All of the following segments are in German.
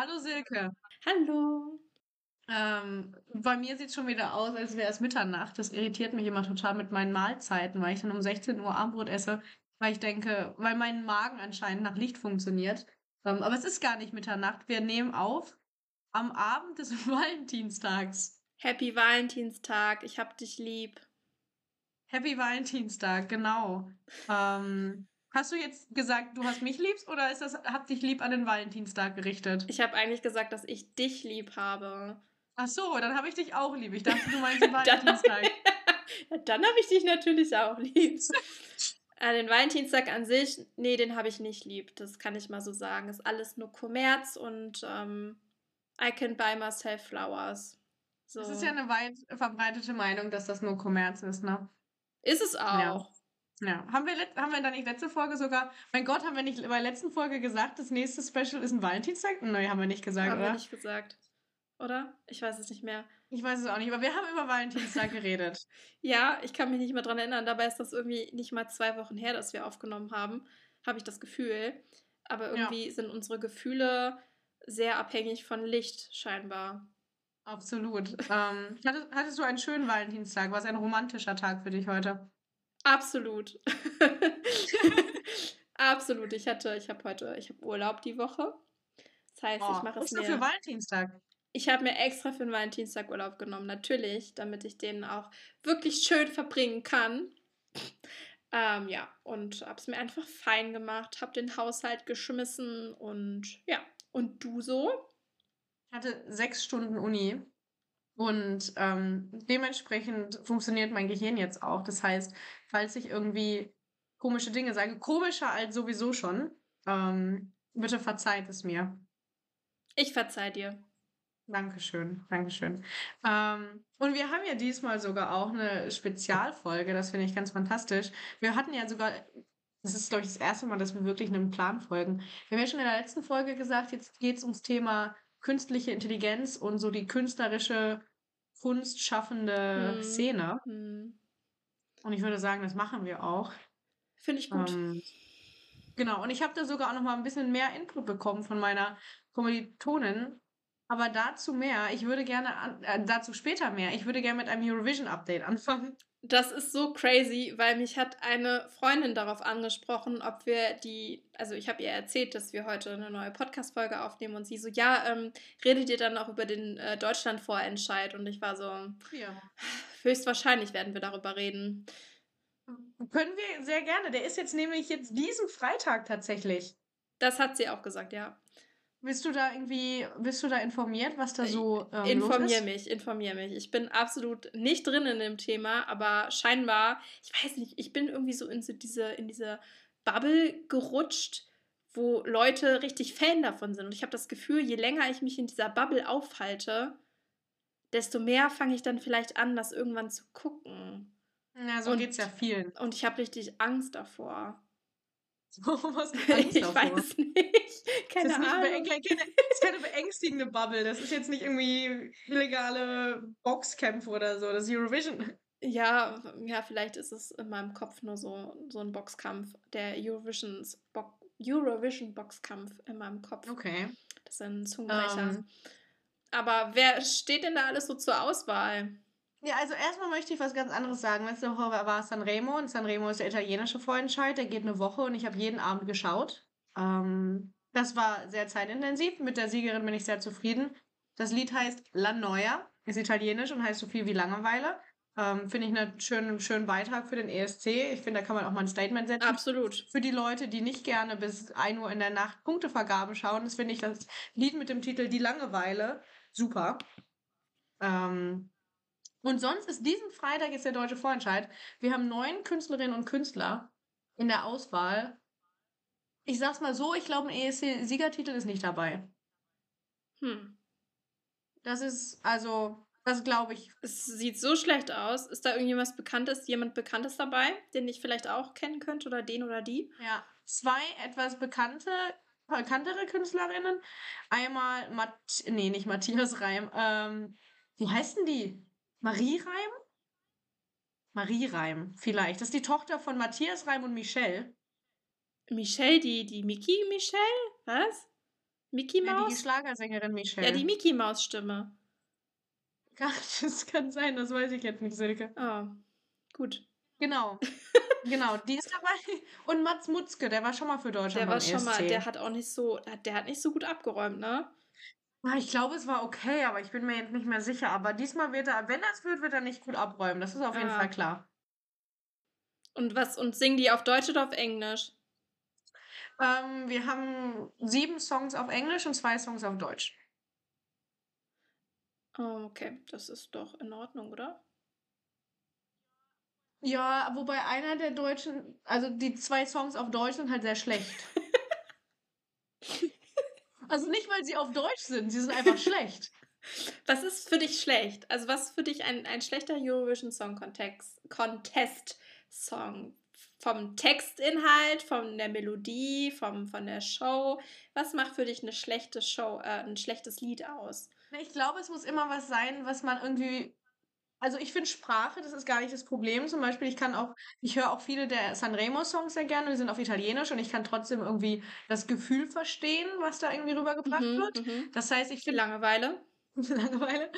Hallo Silke. Hallo. Ähm, bei mir sieht es schon wieder aus, als wäre es Mitternacht. Das irritiert mich immer total mit meinen Mahlzeiten, weil ich dann um 16 Uhr Abendbrot esse, weil ich denke, weil mein Magen anscheinend nach Licht funktioniert. Ähm, aber es ist gar nicht Mitternacht. Wir nehmen auf am Abend des Valentinstags. Happy Valentinstag, ich hab dich lieb. Happy Valentinstag, genau. Ähm, hast du jetzt gesagt, du hast mich liebst oder ist das, hab dich lieb an den Valentinstag gerichtet? Ich habe eigentlich gesagt, dass ich dich lieb habe. Ach so, dann habe ich dich auch lieb. Ich dachte, du meinst den Valentinstag. dann habe ich dich natürlich auch lieb. Äh, den Valentinstag an sich, nee, den habe ich nicht lieb. Das kann ich mal so sagen. Ist alles nur Kommerz und ähm, I can buy myself flowers. So. Das ist ja eine weit verbreitete Meinung, dass das nur Kommerz ist, ne? Ist es auch. Ja. Ja. Haben wir, haben wir dann nicht letzte Folge sogar, mein Gott, haben wir nicht bei der letzten Folge gesagt, das nächste Special ist ein Valentinstag? Nein, haben wir nicht gesagt, haben oder? Haben wir nicht gesagt. Oder? Ich weiß es nicht mehr. Ich weiß es auch nicht, aber wir haben über Valentinstag geredet. ja, ich kann mich nicht mehr dran erinnern. Dabei ist das irgendwie nicht mal zwei Wochen her, dass wir aufgenommen haben, habe ich das Gefühl. Aber irgendwie ja. sind unsere Gefühle sehr abhängig von Licht, scheinbar. Absolut. Ähm, hattest, hattest, du einen schönen Valentinstag? War es ein romantischer Tag für dich heute? Absolut. Absolut. Ich hatte, ich habe heute, ich habe Urlaub die Woche. Das heißt, oh, ich mache es mir. für Valentinstag? Ich habe mir extra für den Valentinstag Urlaub genommen, natürlich, damit ich den auch wirklich schön verbringen kann. Ähm, ja, und habe es mir einfach fein gemacht, habe den Haushalt geschmissen und ja. Und du so? Ich hatte sechs Stunden Uni und ähm, dementsprechend funktioniert mein Gehirn jetzt auch. Das heißt, falls ich irgendwie komische Dinge sage, komischer als sowieso schon, ähm, bitte verzeiht es mir. Ich verzeih dir. Dankeschön, Dankeschön. Ähm, und wir haben ja diesmal sogar auch eine Spezialfolge, das finde ich ganz fantastisch. Wir hatten ja sogar, das ist, glaube ich, das erste Mal, dass wir wirklich einem Plan folgen. Wir haben ja schon in der letzten Folge gesagt, jetzt geht es ums Thema künstliche Intelligenz und so die künstlerische, kunstschaffende hm. Szene. Hm. Und ich würde sagen, das machen wir auch. Finde ich gut. Ähm, genau, und ich habe da sogar auch noch mal ein bisschen mehr Input bekommen von meiner Kommilitonin, aber dazu mehr. Ich würde gerne, äh, dazu später mehr. Ich würde gerne mit einem Eurovision-Update anfangen. Das ist so crazy, weil mich hat eine Freundin darauf angesprochen, ob wir die, also ich habe ihr erzählt, dass wir heute eine neue Podcast-Folge aufnehmen und sie so, ja, ähm, redet ihr dann auch über den äh, Deutschland-Vorentscheid? Und ich war so, ja. höchstwahrscheinlich werden wir darüber reden. Können wir sehr gerne. Der ist jetzt nämlich jetzt diesen Freitag tatsächlich. Das hat sie auch gesagt, ja. Bist du da irgendwie, bist du da informiert, was da so ähm, Informier mich, informier mich. Ich bin absolut nicht drin in dem Thema, aber scheinbar, ich weiß nicht, ich bin irgendwie so in so diese, in diese Bubble gerutscht, wo Leute richtig Fan davon sind. Und ich habe das Gefühl, je länger ich mich in dieser Bubble aufhalte, desto mehr fange ich dann vielleicht an, das irgendwann zu gucken. Ja, so geht es ja vielen. Und ich habe richtig Angst davor. was Angst ich davor? weiß nicht. Keine das ist Ahnung. Nicht keine, das ist keine beängstigende Bubble. Das ist jetzt nicht irgendwie illegale Boxkämpfe oder so. Das ist Eurovision. Ja, ja, vielleicht ist es in meinem Kopf nur so, so ein Boxkampf. Der Eurovisions Bo Eurovision Boxkampf in meinem Kopf. Okay. Das ein Zungenbrecher. Um. Ähm. Aber wer steht denn da alles so zur Auswahl? Ja, also erstmal möchte ich was ganz anderes sagen. Letzte Woche war Sanremo und Sanremo ist der italienische Vorentscheid. Der geht eine Woche und ich habe jeden Abend geschaut. Ähm, das war sehr zeitintensiv. Mit der Siegerin bin ich sehr zufrieden. Das Lied heißt La Noia, ist italienisch und heißt so viel wie Langeweile. Ähm, finde ich einen schönen, schönen Beitrag für den ESC. Ich finde, da kann man auch mal ein Statement setzen. Absolut. Für die Leute, die nicht gerne bis 1 Uhr in der Nacht Punktevergabe schauen, das finde ich das Lied mit dem Titel Die Langeweile super. Ähm, und sonst ist diesen Freitag jetzt der deutsche Vorentscheid. Wir haben neun Künstlerinnen und Künstler in der Auswahl. Ich sag's mal so, ich glaube, ein ESC-Siegertitel ist nicht dabei. Hm. Das ist, also, das glaube ich. Es sieht so schlecht aus. Ist da irgendjemand Bekanntes, jemand Bekanntes dabei, den ich vielleicht auch kennen könnte oder den oder die? Ja, zwei etwas bekannte, bekanntere Künstlerinnen. Einmal, Mat nee, nicht Matthias Reim. Ähm, wie heißt denn die? Marie Reim? Marie Reim, vielleicht. Das ist die Tochter von Matthias Reim und Michelle. Michelle, die, die Miki Michelle? Was? Mickey Ja, die Maus? Schlagersängerin Ja, die Michelle. Mickey Maus Stimme. Das kann sein, das weiß ich jetzt nicht, Silke. Oh, gut. Genau. Genau, die ist dabei. Und Mats Mutzke, der war schon mal für Deutschland Der war schon mal, der ESC. hat auch nicht so, der hat nicht so gut abgeräumt, ne? Ah, Ich glaube, es war okay, aber ich bin mir jetzt nicht mehr sicher. Aber diesmal wird er, wenn das wird, wird er nicht gut abräumen. Das ist auf jeden. Fall klar. Und was, und singen die auf Deutsch oder auf Englisch? Ähm, wir haben sieben Songs auf Englisch und zwei Songs auf Deutsch. Oh, okay, das ist doch in Ordnung, oder? Ja, wobei einer der deutschen, also die zwei Songs auf Deutsch sind halt sehr schlecht. Also nicht, weil sie auf Deutsch sind, sie sind einfach schlecht. Was ist für dich schlecht? Also was ist für dich ein, ein schlechter Eurovision Song Contest, Contest Song? Vom Textinhalt, von der Melodie, vom, von der Show? Was macht für dich eine schlechte Show, äh, ein schlechtes Lied aus? Ich glaube, es muss immer was sein, was man irgendwie. Also ich finde Sprache, das ist gar nicht das Problem. Zum Beispiel, ich kann auch, ich höre auch viele der Sanremo-Songs sehr gerne, die sind auf Italienisch und ich kann trotzdem irgendwie das Gefühl verstehen, was da irgendwie rübergebracht Mhm, wird. mhm. Das heißt, ich finde Langeweile? Langeweile.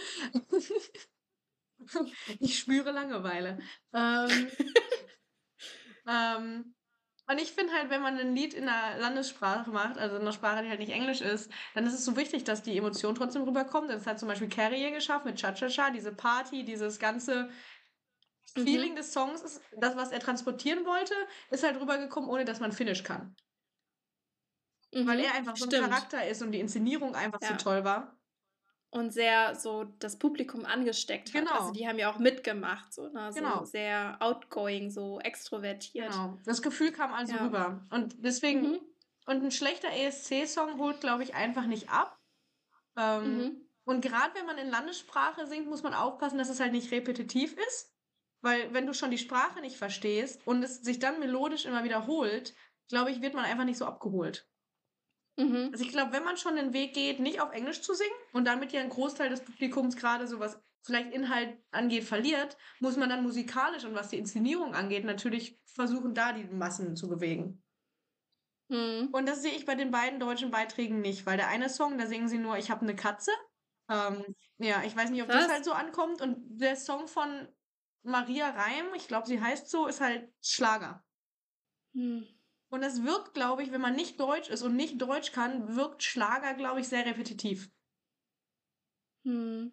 Ich spüre Langeweile. Ähm, ähm, und ich finde halt, wenn man ein Lied in einer Landessprache macht, also in einer Sprache, die halt nicht Englisch ist, dann ist es so wichtig, dass die Emotion trotzdem rüberkommt. Das hat zum Beispiel Carrie geschafft mit Cha-Cha-Cha, diese Party, dieses ganze Mhm. Feeling des Songs, ist, das, was er transportieren wollte, ist halt rübergekommen, ohne dass man Finnisch kann. Weil Mhm, er einfach so ein Stimmt. Charakter ist und die Inszenierung einfach so Ja. toll war. Und sehr so das Publikum angesteckt hat. Genau. Also die haben ja auch mitgemacht, so, ne? so Genau. sehr outgoing, so extrovertiert. Genau. Das Gefühl kam also Ja. rüber. Und deswegen, Mhm. und ein schlechter ESC-Song holt, glaube ich, einfach nicht ab. Ähm, Mhm. Und gerade wenn man in Landessprache singt, muss man aufpassen, dass es halt nicht repetitiv ist. Weil wenn du schon die Sprache nicht verstehst und es sich dann melodisch immer wiederholt, glaube ich, wird man einfach nicht so abgeholt. Mhm. Also ich glaube, wenn man schon den Weg geht, nicht auf Englisch zu singen und damit ja ein Großteil des Publikums gerade so was vielleicht Inhalt angeht, verliert, muss man dann musikalisch und was die Inszenierung angeht, natürlich versuchen, da die Massen zu bewegen. Mhm. Und das sehe ich bei den beiden deutschen Beiträgen nicht, weil der eine Song, da singen sie nur, ich habe eine Katze. Ähm, ja, ich weiß nicht, ob das Was? halt so ankommt. Und der Song von Maria Reim, ich glaube, sie heißt so, ist halt Schlager. Mhm. Und das wirkt, glaube ich, wenn man nicht Deutsch ist und nicht Deutsch kann, wirkt Schlager, glaube ich, sehr repetitiv. Mhm.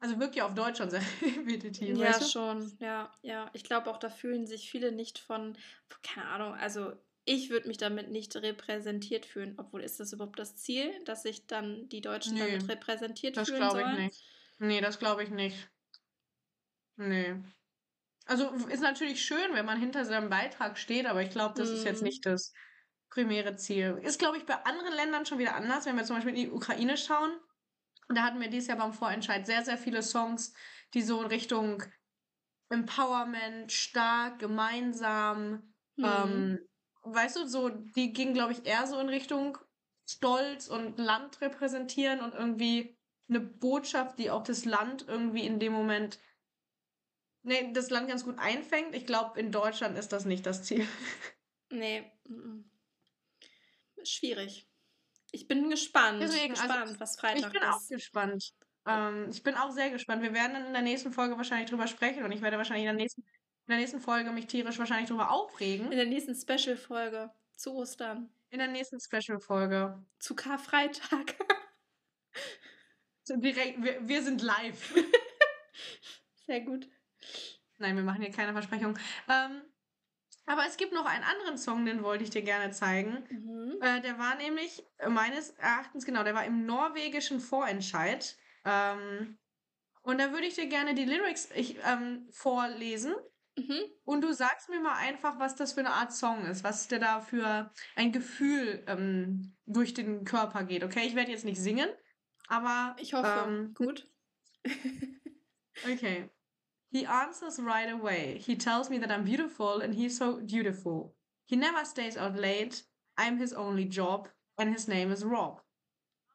Also wirkt ja auf Deutsch schon sehr repetitiv, Ja, weißt du? schon. Ja, ja. Ich glaube auch, da fühlen sich viele nicht von, keine Ahnung, also ich würde mich damit nicht repräsentiert fühlen. Obwohl, ist das überhaupt das Ziel, dass sich dann die Deutschen Nee, damit repräsentiert Das fühlen glaube ich sollen? nicht. Nee, das glaube ich nicht. Nee. Also ist natürlich schön, wenn man hinter seinem Beitrag steht, aber ich glaube, das ist jetzt Mhm. nicht das primäre Ziel. Ist, glaube ich, bei anderen Ländern schon wieder anders, wenn wir zum Beispiel in die Ukraine schauen. Da hatten wir dieses Jahr beim Vorentscheid sehr, sehr viele Songs, die so in Richtung Empowerment, stark, gemeinsam, Mhm. ähm, weißt du, so, die gingen, glaube ich, eher so in Richtung Stolz und Land repräsentieren und irgendwie eine Botschaft, die auch das Land irgendwie in dem Moment, nee, das Land ganz gut einfängt. Ich glaube, in Deutschland ist das nicht das Ziel. Nee. Schwierig. Ich bin gespannt. Deswegen, also, gespannt, was Ich Freitag bin auch ist. gespannt. Ähm, ich bin auch sehr gespannt. Wir werden dann in der nächsten Folge wahrscheinlich drüber sprechen und ich werde wahrscheinlich in der nächsten, in der nächsten Folge mich tierisch wahrscheinlich drüber aufregen. In der nächsten Special-Folge zu Ostern. In der nächsten Special-Folge. Zu Karfreitag. So direkt, wir, wir sind live. Sehr gut. Nein, wir machen hier keine Versprechung. Ähm, aber es gibt noch einen anderen Song, den wollte ich dir gerne zeigen. Mhm. Äh, der war nämlich äh, meines Erachtens, genau, der war im norwegischen Vorentscheid. Ähm, und da würde ich dir gerne die Lyrics ich, ähm, vorlesen. Mhm. Und du sagst mir mal einfach, was das für eine Art Song ist, was dir da für ein Gefühl ähm, durch den Körper geht. Okay, ich werde jetzt nicht singen, aber Ich hoffe. ähm, gut. Okay. He answers right away. He tells me that I'm beautiful and he's so beautiful. He never stays out late. I'm his only job and his name is Rob.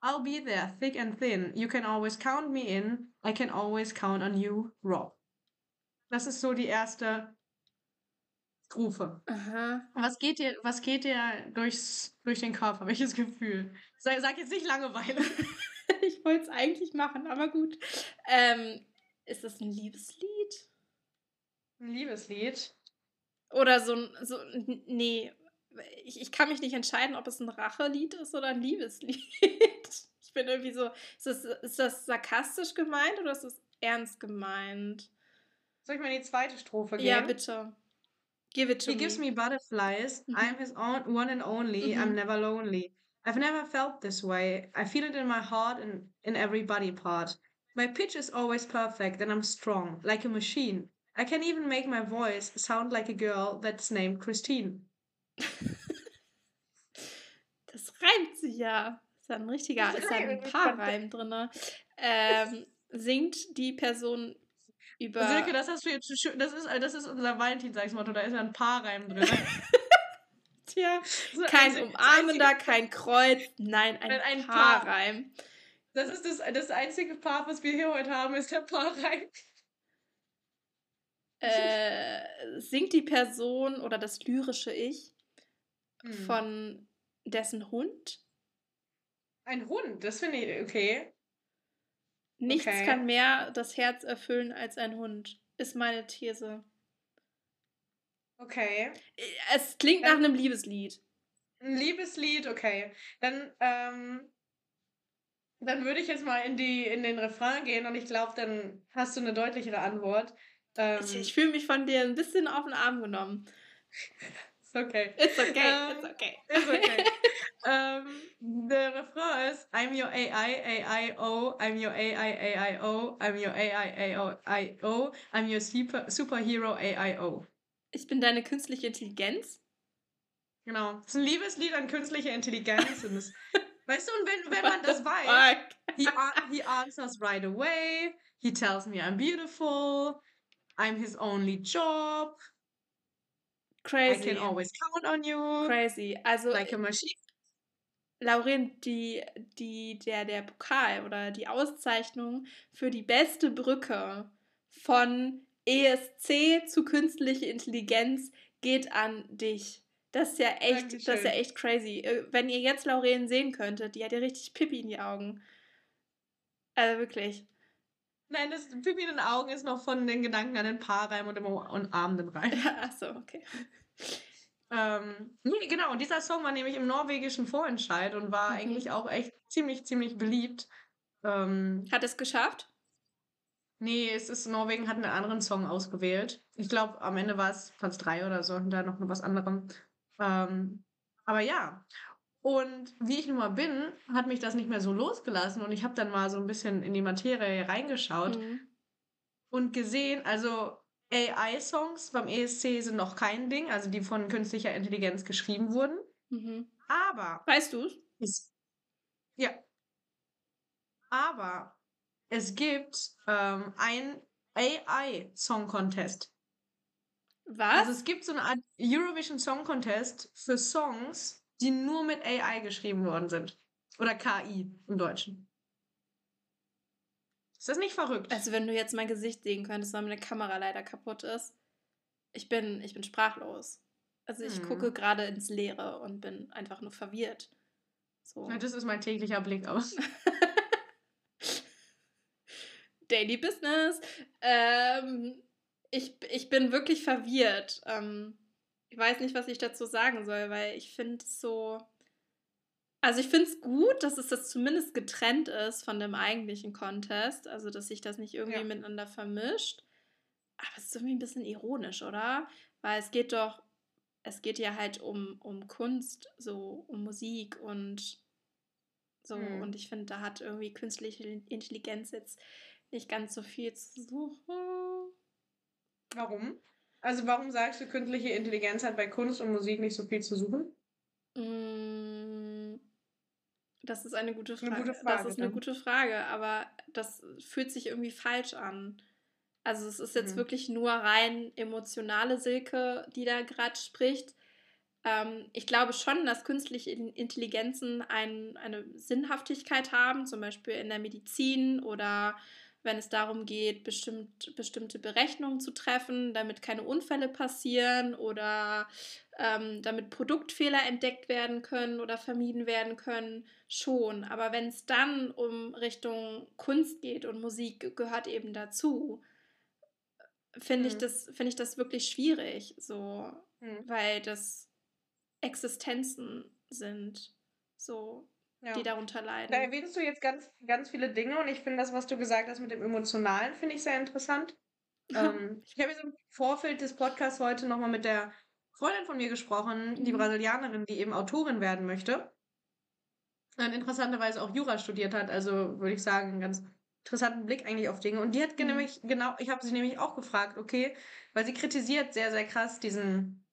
I'll be there thick and thin. You can always count me in. I can always count on you, Rob. Das ist so die erste Strophe. Aha. Was geht dir, was geht dir durchs, durch den Kopf? Welches Gefühl? Sag, sag jetzt nicht Langeweile. ich wollte es eigentlich machen, aber gut. Ähm, ist das ein Liebeslied? Ein Liebeslied? Oder so ein, so, nee, ich, ich kann mich nicht entscheiden, ob es ein Rachelied ist oder ein Liebeslied. ich bin irgendwie so, ist das, ist das sarkastisch gemeint oder ist das ernst gemeint? Soll ich mal in die zweite Strophe gehen? Ja, bitte. Give it to He me. gives me butterflies. Mhm. I'm his own, one and only. I'm Mhm. never lonely. I've never felt this way. I feel it in my heart and in every body part. My pitch is always perfect and I'm strong, like a machine. I can even make my voice sound like a girl that's named Christine. Das reimt sich ja. Ist ja ein richtiger, ist ja ein. Paarreim drin. Ähm, singt die Person über. Silke, das hast du jetzt schön. Das ist, das ist unser Valentinstagsmotto. Da ist ja ein Paarreim drin. Tja, kein Umarmender, kein Kreuz, nein, ein, ein Paar. Das ist das, das einzige Paar, was wir hier heute haben, ist der Paarreim. Äh, singt die Person oder das lyrische Ich Hm. von dessen Hund? Ein Hund, das finde ich okay. Nichts Okay. kann mehr das Herz erfüllen als ein Hund, ist meine These. Okay. Es klingt nach Dann- einem Liebeslied. Ein Liebeslied, okay. Dann, ähm, dann würde ich jetzt mal in die, in den Refrain gehen und ich glaube, dann hast du eine deutlichere Antwort. Ähm, Ich, ich fühle mich von dir ein bisschen auf den Arm genommen. ist okay. It's okay, Ähm, it's okay. Ist okay. ähm, der Refrain ist I'm your AI, AIO, I'm your AI, AIO, I'm your AI, AIO, I'm your super, superhero, AIO. Ich bin deine künstliche Intelligenz. Genau. Das ist ein Liebeslied an künstliche Intelligenz. Und das, weißt du, und wenn, wenn man das weiß, he, he answers right away. He tells me I'm beautiful. I'm his only job. I Crazy. can always count on you. Crazy. Also, Like a machine. Lauren, die, die, der, der Pokal oder die Auszeichnung für die beste Brücke von ESC zu künstliche Intelligenz geht an dich. Das ist ja echt, das ist ja echt crazy. Äh, Wenn ihr jetzt Lauren sehen könntet, die hat ja richtig Pippi in die Augen. Also wirklich. Nein, das Pipi in den Augen ist noch von den Gedanken an den Paarreim und dem umarmenden Reim. Achso, okay. Ähm, nee, genau. Und dieser Song war nämlich im norwegischen Vorentscheid und war Mhm. eigentlich auch echt ziemlich, ziemlich beliebt. Ähm, Hat es geschafft? Nee, es ist, Norwegen hat einen anderen Song ausgewählt. Ich glaube, am Ende war es Platz 3 oder so, hinter noch was anderem. Ähm, aber ja. Und wie ich nun mal bin, hat mich das nicht mehr so losgelassen und ich habe dann mal so ein bisschen in die Materie reingeschaut Mhm. und gesehen, also AI-Songs beim ESC sind noch kein Ding, also die von künstlicher Intelligenz geschrieben wurden. Mhm. Aber Weißt du es, ja. Aber es gibt ähm, ein AI-Song Contest. Was? Also es gibt so eine Art Eurovision Song Contest für Songs, die nur mit AI geschrieben worden sind. Oder KI im Deutschen. Ist das nicht verrückt? Also wenn du jetzt mein Gesicht sehen könntest, weil meine Kamera leider kaputt ist. Ich bin, ich bin sprachlos. Also ich Hm. gucke gerade ins Leere und bin einfach nur verwirrt. So. Ja, das ist mein täglicher Blick aus. Daily Business. Ähm, ich, ich bin wirklich verwirrt. Ähm, ich weiß nicht, was ich dazu sagen soll, weil ich finde es so. Also ich finde es gut, dass es das zumindest getrennt ist von dem eigentlichen Contest. Also dass sich das nicht irgendwie Ja. miteinander vermischt. Aber es ist irgendwie ein bisschen ironisch, oder? Weil es geht doch, es geht ja halt um, um Kunst, so um Musik und so. Hm. Und ich finde, da hat irgendwie künstliche Intelligenz jetzt nicht ganz so viel zu suchen. Warum? Also warum sagst du, künstliche Intelligenz hat bei Kunst und Musik nicht so viel zu suchen? Mm, Das ist eine gute Eine Frage. gute Frage, das ist eine ne? gute Frage, aber das fühlt sich irgendwie falsch an. Also es ist jetzt Mhm. wirklich nur rein emotionale Silke, die da gerade spricht. Ähm, ich glaube schon, dass künstliche In- Intelligenzen ein, eine Sinnhaftigkeit haben, zum Beispiel in der Medizin oder wenn es darum geht, bestimmt, bestimmte Berechnungen zu treffen, damit keine Unfälle passieren oder ähm, damit Produktfehler entdeckt werden können oder vermieden werden können, schon. Aber wenn es dann um Richtung Kunst geht und Musik gehört eben dazu, finde ich, mhm. das, find ich das wirklich schwierig, so, mhm. weil das Existenzen sind, so, ja. die darunter leiden. Da erwähnst du jetzt ganz, ganz viele Dinge und ich finde das, was du gesagt hast mit dem Emotionalen, finde ich sehr interessant. ähm, ich habe jetzt im Vorfeld des Podcasts heute nochmal mit der Freundin von mir gesprochen, die mhm. Brasilianerin, die eben Autorin werden möchte. Und interessanterweise auch Jura studiert hat, also würde ich sagen, einen ganz interessanten Blick eigentlich auf Dinge. Und die hat mhm. nämlich, genau, ich habe sie nämlich auch gefragt, okay, weil sie kritisiert sehr, sehr krass diesen,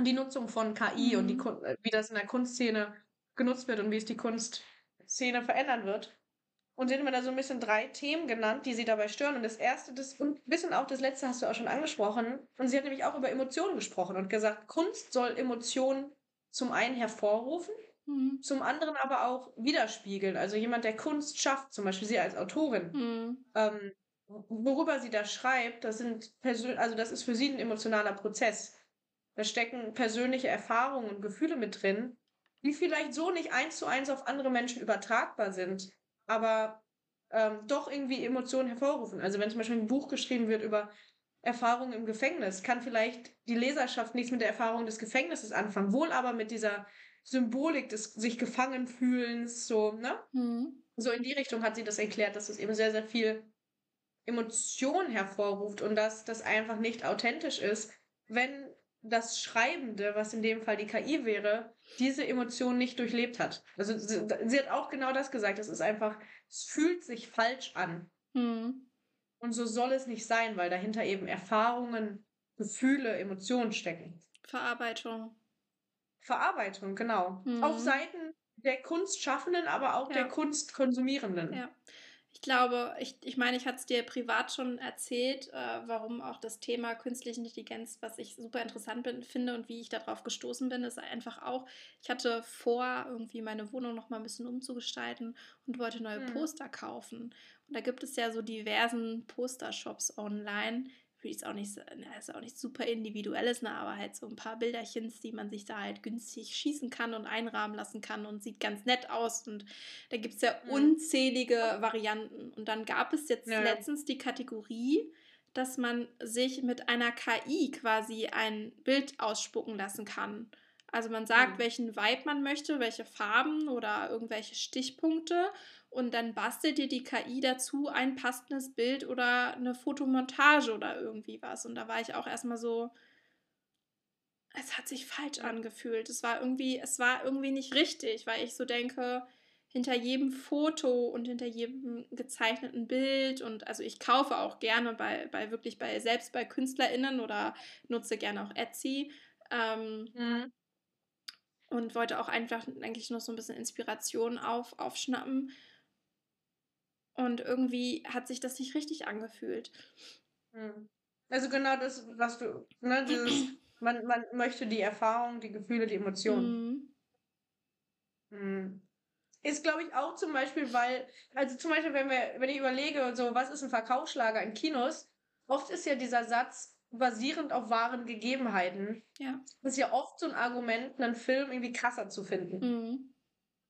die Nutzung von KI mhm. und die, mhm. äh, wie das in der Kunstszene genutzt wird und wie es die Kunstszene verändern wird. Und sie hat mir da so ein bisschen drei Themen genannt, die sie dabei stören. Und das erste, das, und ein bisschen auch das letzte hast du auch schon angesprochen. Und sie hat nämlich auch über Emotionen gesprochen und gesagt, Kunst soll Emotionen zum einen hervorrufen, mhm. zum anderen aber auch widerspiegeln. Also jemand, der Kunst schafft, zum Beispiel sie als Autorin, mhm. ähm, worüber sie da schreibt, das sind persön also das ist für sie ein emotionaler Prozess. Da stecken persönliche Erfahrungen und Gefühle mit drin, die vielleicht so nicht eins zu eins auf andere Menschen übertragbar sind aber ähm, doch irgendwie Emotionen hervorrufen. Also wenn zum Beispiel ein Buch geschrieben wird über Erfahrungen im Gefängnis, kann vielleicht die Leserschaft nichts mit der Erfahrung des Gefängnisses anfangen, wohl aber mit dieser Symbolik des sich gefangen fühlens, so, ne? Mhm. So in die Richtung hat sie das erklärt, dass es eben sehr, sehr viel Emotion hervorruft und dass das einfach nicht authentisch ist, wenn das Schreibende, was in dem Fall die KI wäre, diese Emotion nicht durchlebt hat. Also sie, sie hat auch genau das gesagt. Es ist einfach, es fühlt sich falsch an. Mhm. Und so soll es nicht sein, weil dahinter eben Erfahrungen, Gefühle, Emotionen stecken. Verarbeitung. Verarbeitung, genau. Mhm. Auf Seiten der Kunstschaffenden, aber auch ja. der Kunstkonsumierenden. Ja. Ich glaube, ich, ich meine, ich hatte es dir privat schon erzählt, äh, warum auch das Thema künstliche Intelligenz, was ich super interessant bin, finde und wie ich darauf gestoßen bin, ist einfach auch, ich hatte vor, irgendwie meine Wohnung noch mal ein bisschen umzugestalten und wollte neue hm. Poster kaufen. Und da gibt es ja so diversen Postershops online, würde ich es auch nicht, ist auch nicht super individuelles, ne, aber halt so ein paar Bilderchens, die man sich da halt günstig schießen kann und einrahmen lassen kann und sieht ganz nett aus. Und da gibt es ja mhm. unzählige Varianten. Und dann gab es jetzt ja. letztens die Kategorie, dass man sich mit einer KI quasi ein Bild ausspucken lassen kann. Also man sagt, mhm. welchen Vibe man möchte, welche Farben oder irgendwelche Stichpunkte und dann bastelt dir die KI dazu ein passendes Bild oder eine Fotomontage oder irgendwie was. Und da war ich auch erstmal so, es hat sich falsch angefühlt. Es war irgendwie, es war irgendwie nicht richtig, weil ich so denke, hinter jedem Foto und hinter jedem gezeichneten Bild und also ich kaufe auch gerne bei, bei wirklich bei selbst bei KünstlerInnen oder nutze gerne auch Etsy. Ähm, mhm. Und wollte auch einfach eigentlich noch so ein bisschen Inspiration auf, aufschnappen. Und irgendwie hat sich das nicht richtig angefühlt. Hm. Also genau das, was du, ne, dieses, man, man möchte die Erfahrung, die Gefühle, die Emotionen. Mhm. Hm. Ist, glaube ich, auch zum Beispiel, weil, also zum Beispiel, wenn wir, wenn ich überlege, so, was ist ein Verkaufsschlager in Kinos, oft ist ja dieser Satz basierend auf wahren Gegebenheiten. Ja. Das ist ja oft so ein Argument, einen Film irgendwie krasser zu finden. Mhm.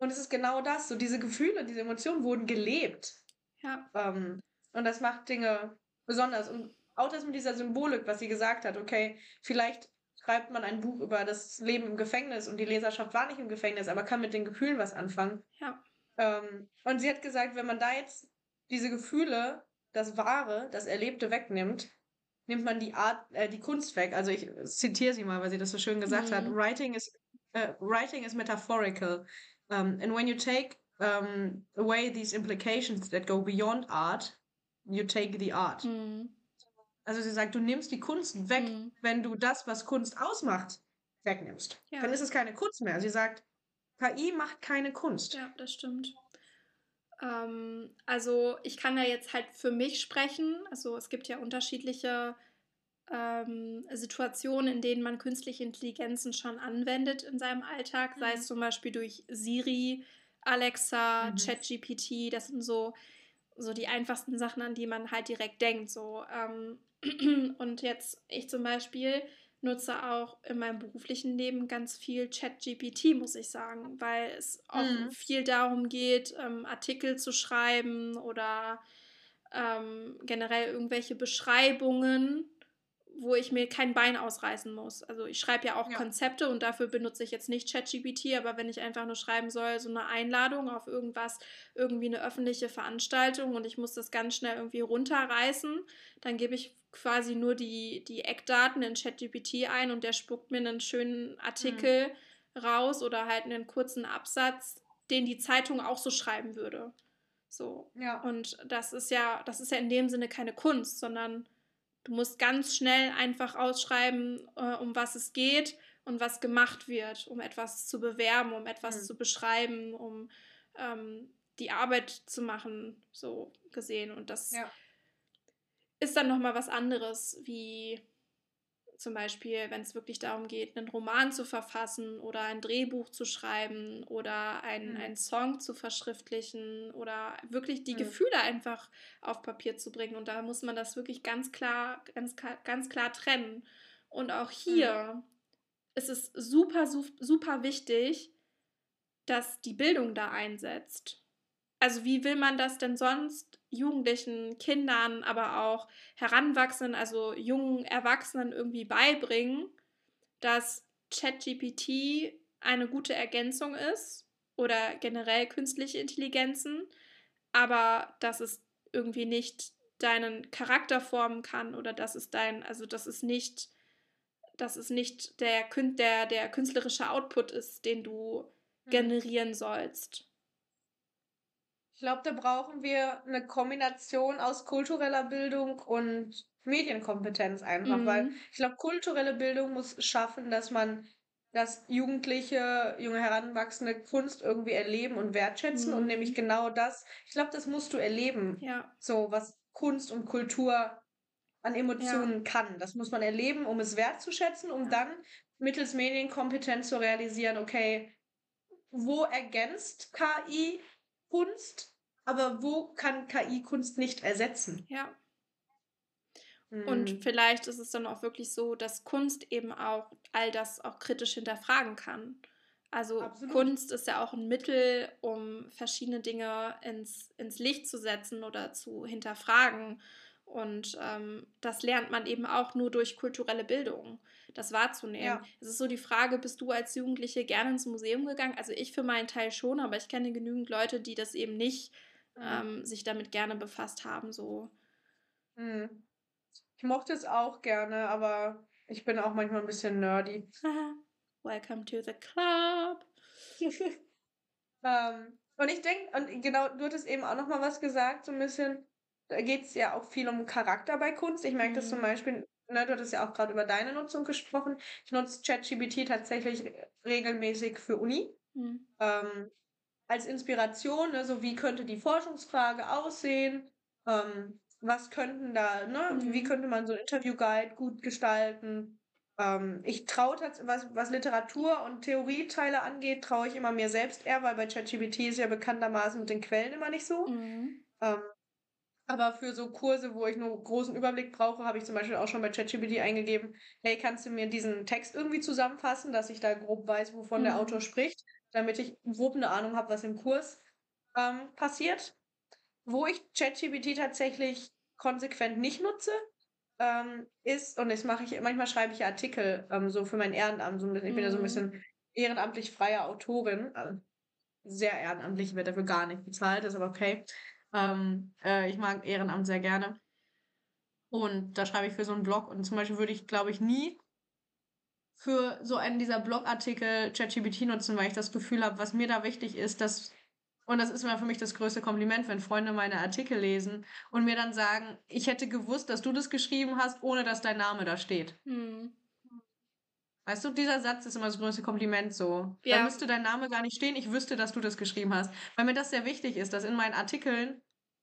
Und es ist genau das, so diese Gefühle, diese Emotionen wurden gelebt. Ja. Ähm, und das macht Dinge besonders. Und auch das mit dieser Symbolik, was sie gesagt hat, okay, vielleicht schreibt man ein Buch über das Leben im Gefängnis und die Leserschaft war nicht im Gefängnis, aber kann mit den Gefühlen was anfangen. Ja. Ähm, und sie hat gesagt, wenn man da jetzt diese Gefühle, das Wahre, das Erlebte wegnimmt, nimmt man die Art, äh, die Kunst weg. Also ich zitiere sie mal, weil sie das so schön gesagt mhm. hat. Writing is, uh, writing is metaphorical. Um, and when you take um, away these implications that go beyond art, you take the art. Mhm. Also sie sagt, du nimmst die Kunst weg, mhm. wenn du das, was Kunst ausmacht, wegnimmst. Ja. Dann ist es keine Kunst mehr. Sie sagt, KI macht keine Kunst. Ja, das stimmt. Ähm, also ich kann ja jetzt halt für mich sprechen. Also es gibt ja unterschiedliche ähm, Situationen, in denen man künstliche Intelligenzen schon anwendet in seinem Alltag, mhm. sei es zum Beispiel durch Siri, Alexa, mhm. ChatGPT, das sind so so die einfachsten Sachen, an die man halt direkt denkt. So. Ähm, und jetzt, ich zum Beispiel nutze auch in meinem beruflichen Leben ganz viel ChatGPT, muss ich sagen, weil es auch mhm. viel darum geht, ähm, Artikel zu schreiben oder ähm, generell irgendwelche Beschreibungen wo ich mir kein Bein ausreißen muss. Also ich schreibe ja auch ja. Konzepte und dafür benutze ich jetzt nicht ChatGPT, aber wenn ich einfach nur schreiben soll, so eine Einladung auf irgendwas, irgendwie eine öffentliche Veranstaltung und ich muss das ganz schnell irgendwie runterreißen, dann gebe ich quasi nur die, die Eckdaten in ChatGPT ein und der spuckt mir einen schönen Artikel mhm. raus oder halt einen kurzen Absatz, den die Zeitung auch so schreiben würde. So. Ja. Und das ist ja, das ist ja in dem Sinne keine Kunst, sondern Du musst ganz schnell einfach ausschreiben, äh, um was es geht und was gemacht wird, um etwas zu bewerben, um etwas mhm. zu beschreiben, um ähm, die Arbeit zu machen, so gesehen. Und das ja. ist dann nochmal was anderes, wie zum Beispiel, wenn es wirklich darum geht, einen Roman zu verfassen oder ein Drehbuch zu schreiben oder ein, mhm. einen Song zu verschriftlichen oder wirklich die mhm. Gefühle einfach auf Papier zu bringen. Und da muss man das wirklich ganz klar, ganz, ganz klar trennen. Und auch hier mhm. ist es super, super wichtig, dass die Bildung da einsetzt. Also wie will man das denn sonst Jugendlichen, Kindern, aber auch Heranwachsenden, also jungen Erwachsenen irgendwie beibringen, dass ChatGPT eine gute Ergänzung ist oder generell künstliche Intelligenzen, aber dass es irgendwie nicht deinen Charakter formen kann oder dass es dein, also dass es nicht, dass es nicht der, der, der künstlerische Output ist, den du mhm. generieren sollst. Ich glaube, da brauchen wir eine Kombination aus kultureller Bildung und Medienkompetenz einfach, mhm. weil ich glaube, kulturelle Bildung muss schaffen, dass man, dass Jugendliche, junge Heranwachsende Kunst irgendwie erleben und wertschätzen mhm. und nämlich genau das, ich glaube, das musst du erleben. Ja. So, was Kunst und Kultur an Emotionen ja. kann. Das muss man erleben, um es wertzuschätzen, um ja. dann mittels Medienkompetenz zu realisieren, okay, wo ergänzt KI Kunst, aber wo kann KI Kunst nicht ersetzen? Ja. Und hm. vielleicht ist es dann auch wirklich so, dass Kunst eben auch all das auch kritisch hinterfragen kann. Also Absolut. Kunst ist ja auch ein Mittel, um verschiedene Dinge ins, ins Licht zu setzen oder zu hinterfragen. Und ähm, das lernt man eben auch nur durch kulturelle Bildung, das wahrzunehmen. Ja. Es ist so die Frage, bist du als Jugendliche gerne ins Museum gegangen? Also ich für meinen Teil schon, aber ich kenne genügend Leute, die das eben nicht mhm. ähm, sich damit gerne befasst haben. So. Mhm. Ich mochte es auch gerne, aber ich bin auch manchmal ein bisschen nerdy. Welcome to the club. ähm, und ich denke, und genau, du hattest eben auch noch mal was gesagt, so ein bisschen da geht es ja auch viel um Charakter bei Kunst. Ich merke mhm. das zum mhm. Beispiel, ne, du hattest ja auch gerade über deine Nutzung gesprochen. Ich nutze ChatGPT tatsächlich regelmäßig für Uni. Mhm. Ähm, als Inspiration, ne, so wie könnte die Forschungsfrage aussehen? Ähm, was könnten da, ne, mhm. wie könnte man so ein Interviewguide gut gestalten? Ähm, ich traue was, was Literatur und Theorieteile angeht, traue ich immer mir selbst eher, weil bei ChatGPT ist ja bekanntermaßen mit den Quellen immer nicht so. Mhm. Ähm, aber für so Kurse, wo ich nur großen Überblick brauche, habe ich zum Beispiel auch schon bei ChatGPT eingegeben, hey, kannst du mir diesen Text irgendwie zusammenfassen, dass ich da grob weiß, wovon mhm. der Autor spricht, damit ich grob eine Ahnung habe, was im Kurs ähm, passiert. Wo ich ChatGPT tatsächlich konsequent nicht nutze, ähm, ist, und das mache ich, manchmal schreibe ich Artikel ähm, so für mein Ehrenamt, so ein bisschen, ich bin ja so ein mhm. bisschen ehrenamtlich freie Autorin, also sehr ehrenamtlich, werde dafür gar nicht bezahlt, ist aber okay. Ähm, äh, ich mag Ehrenamt sehr gerne. Und da schreibe ich für so einen Blog. Und zum Beispiel würde ich, glaube ich, nie für so einen dieser Blogartikel ChatGPT nutzen, weil ich das Gefühl habe, was mir da wichtig ist, dass, und das ist immer für mich das größte Kompliment, wenn Freunde meine Artikel lesen und mir dann sagen, ich hätte gewusst, dass du das geschrieben hast, ohne dass dein Name da steht. Hm. Weißt du, dieser Satz ist immer das größte Kompliment so. Ja. Da müsste dein Name gar nicht stehen, ich wüsste, dass du das geschrieben hast. Weil mir das sehr wichtig ist, dass in meinen Artikeln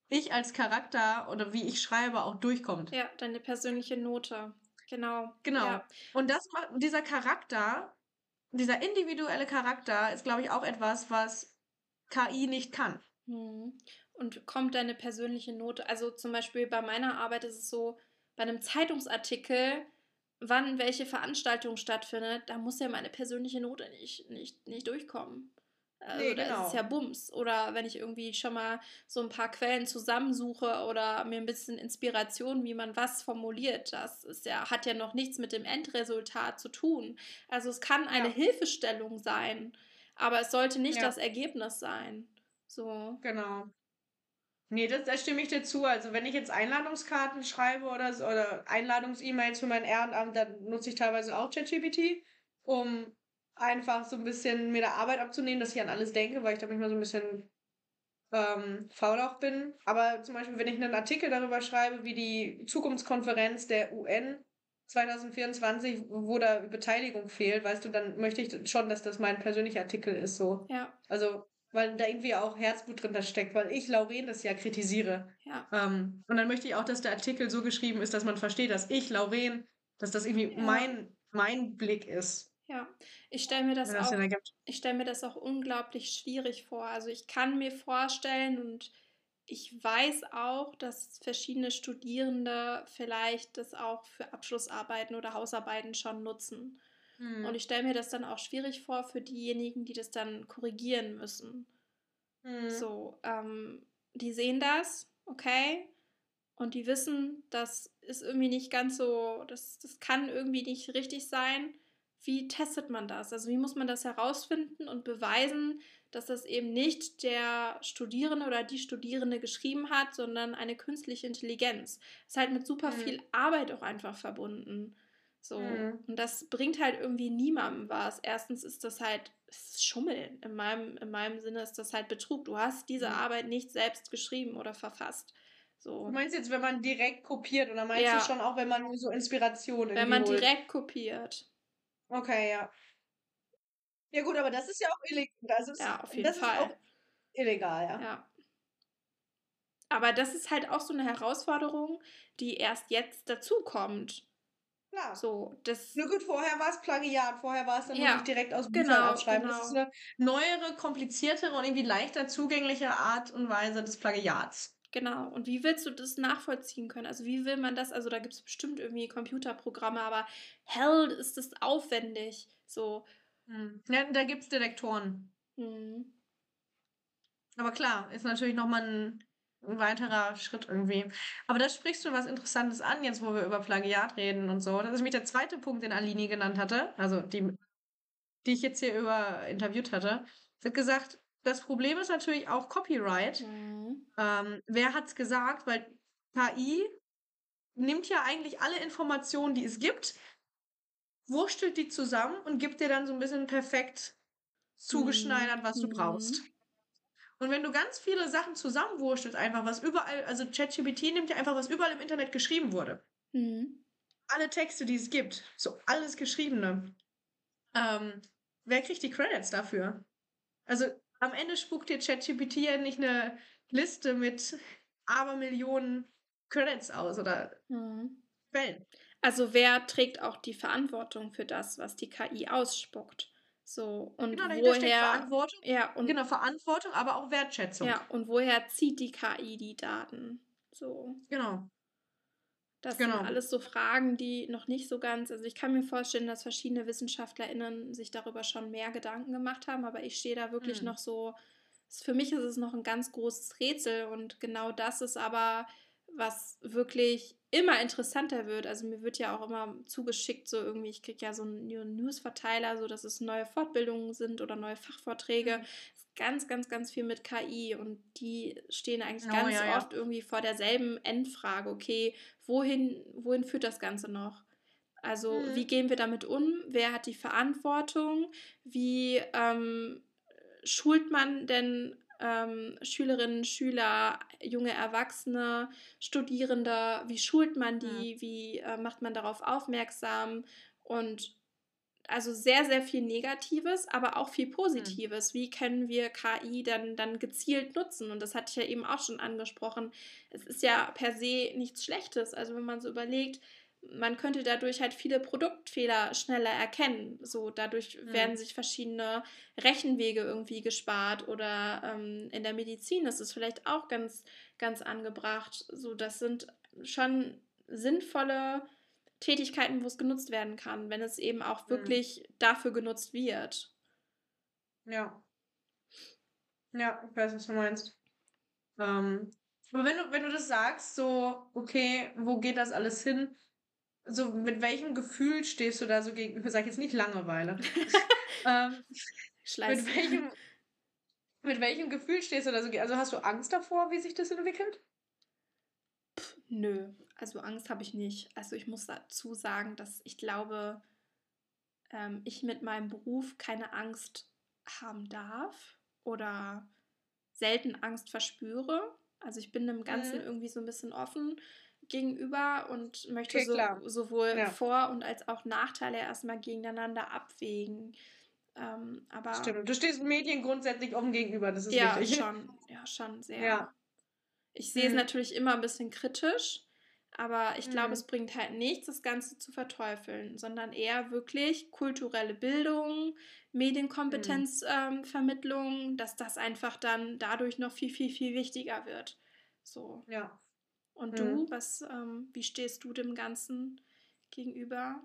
ich als Charakter oder wie ich schreibe auch durchkommt. Ja, deine persönliche Note. Genau. Genau. Ja. Und das dieser Charakter, dieser individuelle Charakter ist, glaube ich, auch etwas, was KI nicht kann. Hm. und kommt deine persönliche Note. Also zum Beispiel bei meiner Arbeit ist es so, bei einem Zeitungsartikel, wann welche Veranstaltung stattfindet, da muss ja meine persönliche Note nicht, nicht, nicht durchkommen. Also nee, genau. ist es ja Bums. Oder wenn ich irgendwie schon mal so ein paar Quellen zusammensuche oder mir ein bisschen Inspiration, wie man was formuliert, das ist ja, hat ja noch nichts mit dem Endresultat zu tun. Also es kann eine ja. Hilfestellung sein, aber es sollte nicht ja. das Ergebnis sein. So. Genau. Nee, das, da stimme ich dir zu. Also wenn ich jetzt Einladungskarten schreibe oder, oder Einladungs-E-Mails für mein Ehrenamt, dann nutze ich teilweise auch ChatGPT, um einfach so ein bisschen mir der Arbeit abzunehmen, dass ich an alles denke, weil ich da manchmal so ein bisschen ähm, faul auch bin. Aber zum Beispiel, wenn ich einen Artikel darüber schreibe, wie die Zukunftskonferenz der UN 2024, wo da Beteiligung fehlt, weißt du, dann möchte ich schon, dass das mein persönlicher Artikel ist, so. Ja. Also, weil da irgendwie auch Herzblut drin steckt, weil ich Lauren das ja kritisiere. Ja. Ähm, und dann möchte ich auch, dass der Artikel so geschrieben ist, dass man versteht, dass ich, Lauren, dass das irgendwie ja. mein, mein Blick ist. Ja, ich stelle mir das, das auch, ich stelle mir das auch unglaublich schwierig vor. Also ich kann mir vorstellen und ich weiß auch, dass verschiedene Studierende vielleicht das auch für Abschlussarbeiten oder Hausarbeiten schon nutzen. Mhm. Und ich stelle mir das dann auch schwierig vor für diejenigen, die das dann korrigieren müssen. Mhm. So, ähm, die sehen das, okay, und die wissen, das ist irgendwie nicht ganz so, das, das kann irgendwie nicht richtig sein wie testet man das? Also wie muss man das herausfinden und beweisen, dass das eben nicht der Studierende oder die Studierende geschrieben hat, sondern eine künstliche Intelligenz. Das ist halt mit super mhm. viel Arbeit auch einfach verbunden. So. Mhm. Und das bringt halt irgendwie niemandem was. Erstens ist das halt ist Schummeln. In meinem, in meinem Sinne ist das halt Betrug. Du hast diese mhm. Arbeit nicht selbst geschrieben oder verfasst. So. Du meinst jetzt, wenn man direkt kopiert oder meinst ja. du schon auch, wenn man so Inspiration Wenn man holt? direkt kopiert. Okay, ja. Ja gut, aber das ist ja auch illegal. Das ist, ja, auf jeden das Fall. Ist auch illegal, ja. ja. Aber das ist halt auch so eine Herausforderung, die erst jetzt dazukommt. Klar. So, das Nur gut, vorher war es Plagiat, vorher war es dann ja, direkt aus Büchern genau, abschreiben. Genau. Das ist eine neuere, kompliziertere und irgendwie leichter zugängliche Art und Weise des Plagiats. Genau. Und wie willst du das nachvollziehen können? Also wie will man das? Also da gibt es bestimmt irgendwie Computerprogramme, aber hell ist das aufwendig. So. Hm. Ja, da gibt es Detektoren. Hm. Aber klar, ist natürlich nochmal ein, ein weiterer Schritt irgendwie. Aber da sprichst du was Interessantes an, jetzt wo wir über Plagiat reden und so. Das ist nämlich der zweite Punkt, den Alini genannt hatte, also die, die ich jetzt hier über interviewt hatte. Sie hat gesagt, das Problem ist natürlich auch Copyright. Mhm. Ähm, wer hat's gesagt? Weil KI nimmt ja eigentlich alle Informationen, die es gibt, wurstelt die zusammen und gibt dir dann so ein bisschen perfekt zugeschneidert, was du brauchst. Und wenn du ganz viele Sachen zusammenwurstelst, einfach was überall, also ChatGPT nimmt ja einfach, was überall im Internet geschrieben wurde. Mhm. Alle Texte, die es gibt, so alles Geschriebene. Ähm, wer kriegt die Credits dafür? Also am Ende spuckt dir ChatGPT ja nicht eine Liste mit Abermillionen Credits aus oder mhm. Quellen. Also wer trägt auch die Verantwortung für das, was die KI ausspuckt? So und genau, woher Verantwortung, ja und genau Verantwortung, aber auch Wertschätzung. Ja und woher zieht die KI die Daten? So genau. Das genau. sind alles so Fragen, die noch nicht so ganz, also ich kann mir vorstellen, dass verschiedene WissenschaftlerInnen sich darüber schon mehr Gedanken gemacht haben, aber ich stehe da wirklich mhm. noch so, für mich ist es noch ein ganz großes Rätsel und genau das ist aber, was wirklich immer interessanter wird. Also mir wird ja auch immer zugeschickt, so irgendwie, ich kriege ja so einen Newsverteiler, so dass es neue Fortbildungen sind oder neue Fachvorträge. Mhm ganz, ganz, ganz viel mit KI und die stehen eigentlich oh, ganz ja, oft ja. irgendwie vor derselben Endfrage, okay, wohin, wohin führt das Ganze noch? Also mhm. wie gehen wir damit um? Wer hat die Verantwortung? Wie ähm, schult man denn ähm, Schülerinnen, Schüler, junge Erwachsene, Studierende? Wie schult man die? Mhm. Wie äh, macht man darauf aufmerksam? Und also sehr, sehr viel Negatives, aber auch viel hm. Positives. Mhm. Wie können wir KI dann, dann gezielt nutzen? Und das hatte ich ja eben auch schon angesprochen. Es ist ja per se nichts Schlechtes. Also wenn man so überlegt, man könnte dadurch halt viele Produktfehler schneller erkennen. So dadurch Mhm. werden sich verschiedene Rechenwege irgendwie gespart oder ähm, in der Medizin ist es vielleicht auch ganz, ganz angebracht. So das sind schon sinnvolle Tätigkeiten, wo es genutzt werden kann, wenn es eben auch Mhm. wirklich dafür genutzt wird. Ja. Ja, ich weiß, was du meinst. Ähm, aber wenn du, wenn du das sagst, so, okay, wo geht das alles hin? So, mit welchem Gefühl stehst du da so gegenüber? Sag jetzt nicht Langeweile. ähm, mit welchem, mit welchem Gefühl stehst du da so? Also hast du Angst davor, wie sich das entwickelt? Nö, also Angst habe ich nicht. Also ich muss dazu sagen, dass ich glaube, ähm, ich mit meinem Beruf keine Angst haben darf oder selten Angst verspüre. Also ich bin dem Ganzen Mhm. irgendwie so ein bisschen offen gegenüber und möchte Okay, so, sowohl Ja. Vor- und als auch Nachteile erstmal gegeneinander abwägen. Ähm, aber Stimmt. Du stehst Medien grundsätzlich offen gegenüber, das ist ja, wichtig. schon, ja, schon sehr. Ja. Ich sehe es Mhm. natürlich immer ein bisschen kritisch, aber ich glaube, Mhm. es bringt halt nichts, das Ganze zu verteufeln, sondern eher wirklich kulturelle Bildung, Medienkompetenzvermittlung, dass das einfach dann dadurch noch viel, viel, viel wichtiger wird. So. Ja. Und Mhm. du, was, ähm, wie stehst du dem Ganzen gegenüber?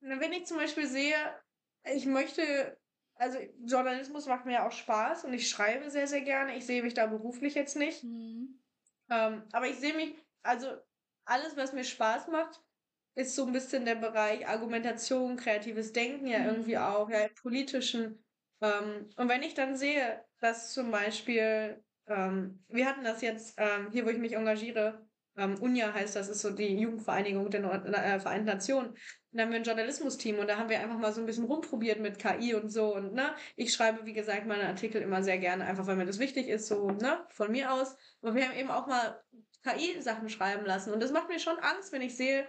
Wenn ich zum Beispiel sehe, ich möchte, also Journalismus macht mir ja auch Spaß und ich schreibe sehr, sehr gerne. Ich sehe mich da beruflich jetzt nicht. Mhm. Ähm, aber ich sehe mich, also alles, was mir Spaß macht, ist so ein bisschen der Bereich Argumentation, kreatives Denken ja irgendwie Mhm. auch, ja, im politischen. Ähm, und wenn ich dann sehe, dass zum Beispiel, ähm, wir hatten das jetzt ähm, hier, wo ich mich engagiere, ähm, UNIA heißt das, ist so die Jugendvereinigung der Nord äh, Vereinten Nationen. Da haben wir ein Journalismus-Team und da haben wir einfach mal so ein bisschen rumprobiert mit KI und so. Und ne, ich schreibe, wie gesagt, meine Artikel immer sehr gerne, einfach weil mir das wichtig ist, so, ne, von mir aus. Aber wir haben eben auch mal KI-Sachen schreiben lassen. Und das macht mir schon Angst, wenn ich sehe,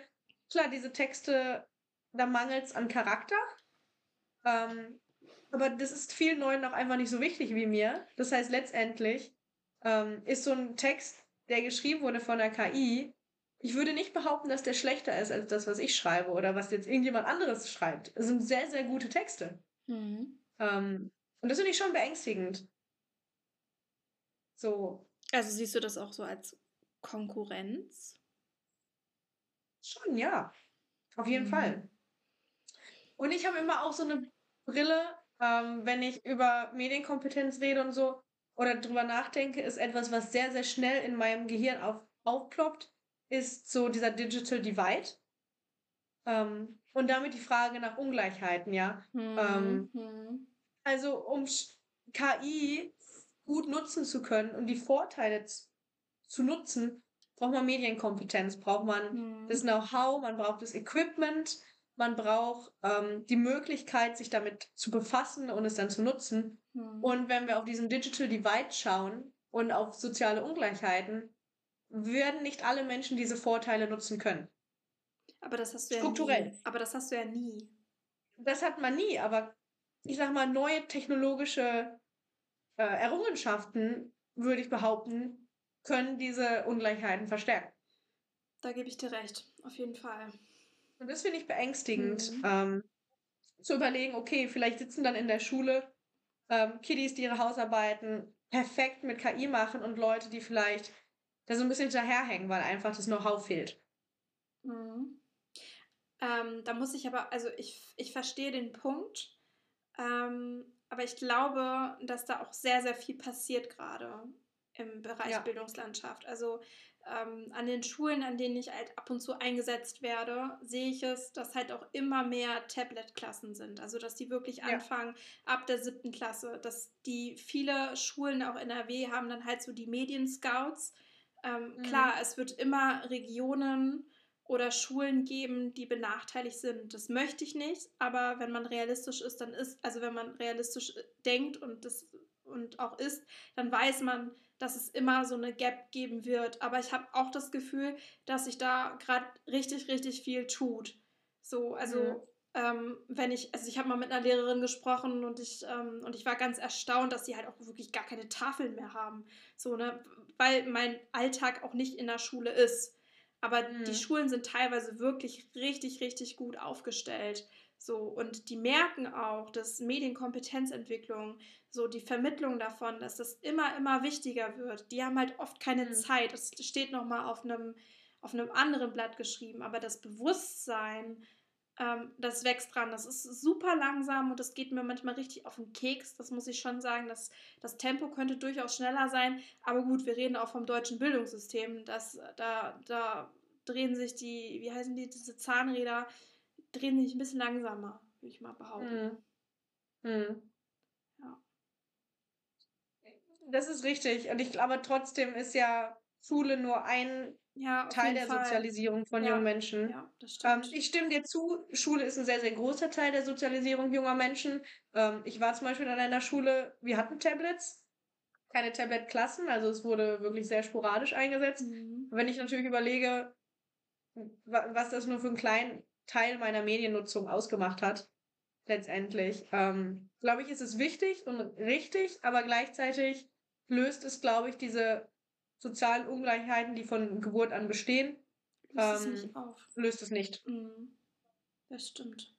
klar, diese Texte, da mangelt es an Charakter. Ähm, aber das ist vielen Leuten auch einfach nicht so wichtig wie mir. Das heißt, letztendlich ähm, ist so ein Text, der geschrieben wurde von der KI, ich würde nicht behaupten, dass der schlechter ist als das, was ich schreibe oder was jetzt irgendjemand anderes schreibt. Es sind sehr, sehr gute Texte. Mhm. Ähm, und das finde ich schon beängstigend. So, Also siehst du das auch so als Konkurrenz? schon, ja. Auf jeden Mhm. Fall. Und ich habe immer auch so eine Brille, ähm, wenn ich über Medienkompetenz rede und so oder drüber nachdenke, ist etwas, was sehr, sehr schnell in meinem Gehirn auf, aufploppt, ist so dieser Digital Divide. Ähm, und damit die Frage nach Ungleichheiten, ja. Ähm, Mhm. Also um KI gut nutzen zu können und die Vorteile zu nutzen, braucht man Medienkompetenz, braucht man Mhm. das Know-how, man braucht das Equipment, man braucht ähm, die Möglichkeit, sich damit zu befassen und es dann zu nutzen. Mhm. Und wenn wir auf diesen Digital Divide schauen und auf soziale Ungleichheiten, werden nicht alle Menschen diese Vorteile nutzen können. Aber das hast du ja Strukturell. nie. Aber das hast du ja nie. Das hat man nie, aber ich sag mal, neue technologische äh, Errungenschaften, würde ich behaupten, können diese Ungleichheiten verstärken. Da gebe ich dir recht, auf jeden Fall. Und das finde ich beängstigend, Mhm. ähm, zu überlegen, okay, vielleicht sitzen dann in der Schule ähm, Kiddies, die ihre Hausarbeiten perfekt mit KI machen und Leute, die vielleicht da so ein bisschen hinterherhängen, weil einfach das Know-how fehlt. Mhm. Ähm, da muss ich aber, also ich, ich verstehe den Punkt, ähm, aber ich glaube, dass da auch sehr, sehr viel passiert gerade im Bereich Ja. Bildungslandschaft. Also ähm, an den Schulen, an denen ich halt ab und zu eingesetzt werde, sehe ich es, dass halt auch immer mehr Tablet-Klassen sind. Also dass die wirklich Ja. anfangen ab der siebten Klasse, dass die viele Schulen auch in NRW haben dann halt so die Medien-Scouts. Ähm, Mhm. Klar, es wird immer Regionen oder Schulen geben, die benachteiligt sind. Das möchte ich nicht, aber wenn man realistisch ist, dann ist, also wenn man realistisch äh, denkt und das und auch ist, dann weiß man, dass es immer so eine Gap geben wird. Aber ich habe auch das Gefühl, dass sich da gerade richtig, richtig viel tut. So, also Mhm. ähm, wenn ich, also ich habe mal mit einer Lehrerin gesprochen und ich, ähm, und ich war ganz erstaunt, dass sie halt auch wirklich gar keine Tafeln mehr haben. So, ne, weil mein Alltag auch nicht in der Schule ist. Aber mhm. die Schulen sind teilweise wirklich richtig, richtig gut aufgestellt. So, und die merken auch, dass Medienkompetenzentwicklung, so die Vermittlung davon, dass das immer, immer wichtiger wird. Die haben halt oft keine mhm. Zeit. Das steht nochmal auf einem, auf einem anderen Blatt geschrieben. Aber das Bewusstsein, ähm, das wächst dran. Das ist super langsam und das geht mir manchmal richtig auf den Keks. Das muss ich schon sagen. Das, das Tempo könnte durchaus schneller sein. Aber gut, wir reden auch vom deutschen Bildungssystem. Das, da, da drehen sich die, wie heißen die, diese Zahnräder drehen sich ein bisschen langsamer, würde ich mal behaupten. Hm. Hm. Ja. Das ist richtig. Und ich glaube trotzdem ist ja Schule nur ein ja, Teil der Fall. Sozialisierung von ja. jungen Menschen. Ja, das stimmt. Ähm, ich stimme dir zu, Schule ist ein sehr, sehr großer Teil der Sozialisierung junger Menschen. Ähm, ich war zum Beispiel an einer Schule, wir hatten Tablets, keine Tablet-Klassen, also es wurde wirklich sehr sporadisch eingesetzt. Mhm. Wenn ich natürlich überlege, was das nur für einen kleinen Teil meiner Mediennutzung ausgemacht hat, letztendlich. Ähm, glaube ich, ist es wichtig und richtig, aber gleichzeitig löst es, glaube ich, diese sozialen Ungleichheiten, die von Geburt an bestehen, löst, ähm, es, nicht auf. löst es nicht. Mhm. Das stimmt.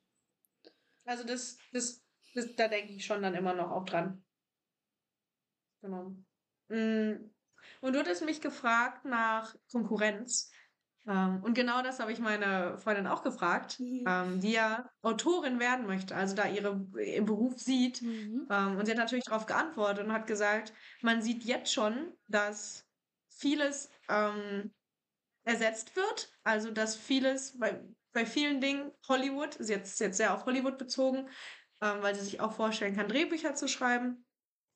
Also das, das, das, da denke ich schon dann immer noch auch dran. Genau. Mm. Und du hattest mich gefragt nach Konkurrenz. Ähm, und genau das habe ich meine Freundin auch gefragt, mhm. ähm, die ja Autorin werden möchte, also da ihre im Beruf sieht. Mhm. Ähm, und sie hat natürlich darauf geantwortet und hat gesagt, man sieht jetzt schon, dass vieles ähm, ersetzt wird, also dass vieles bei, bei vielen Dingen Hollywood, sie hat es jetzt sehr auf Hollywood bezogen, ähm, weil sie sich auch vorstellen kann, Drehbücher zu schreiben,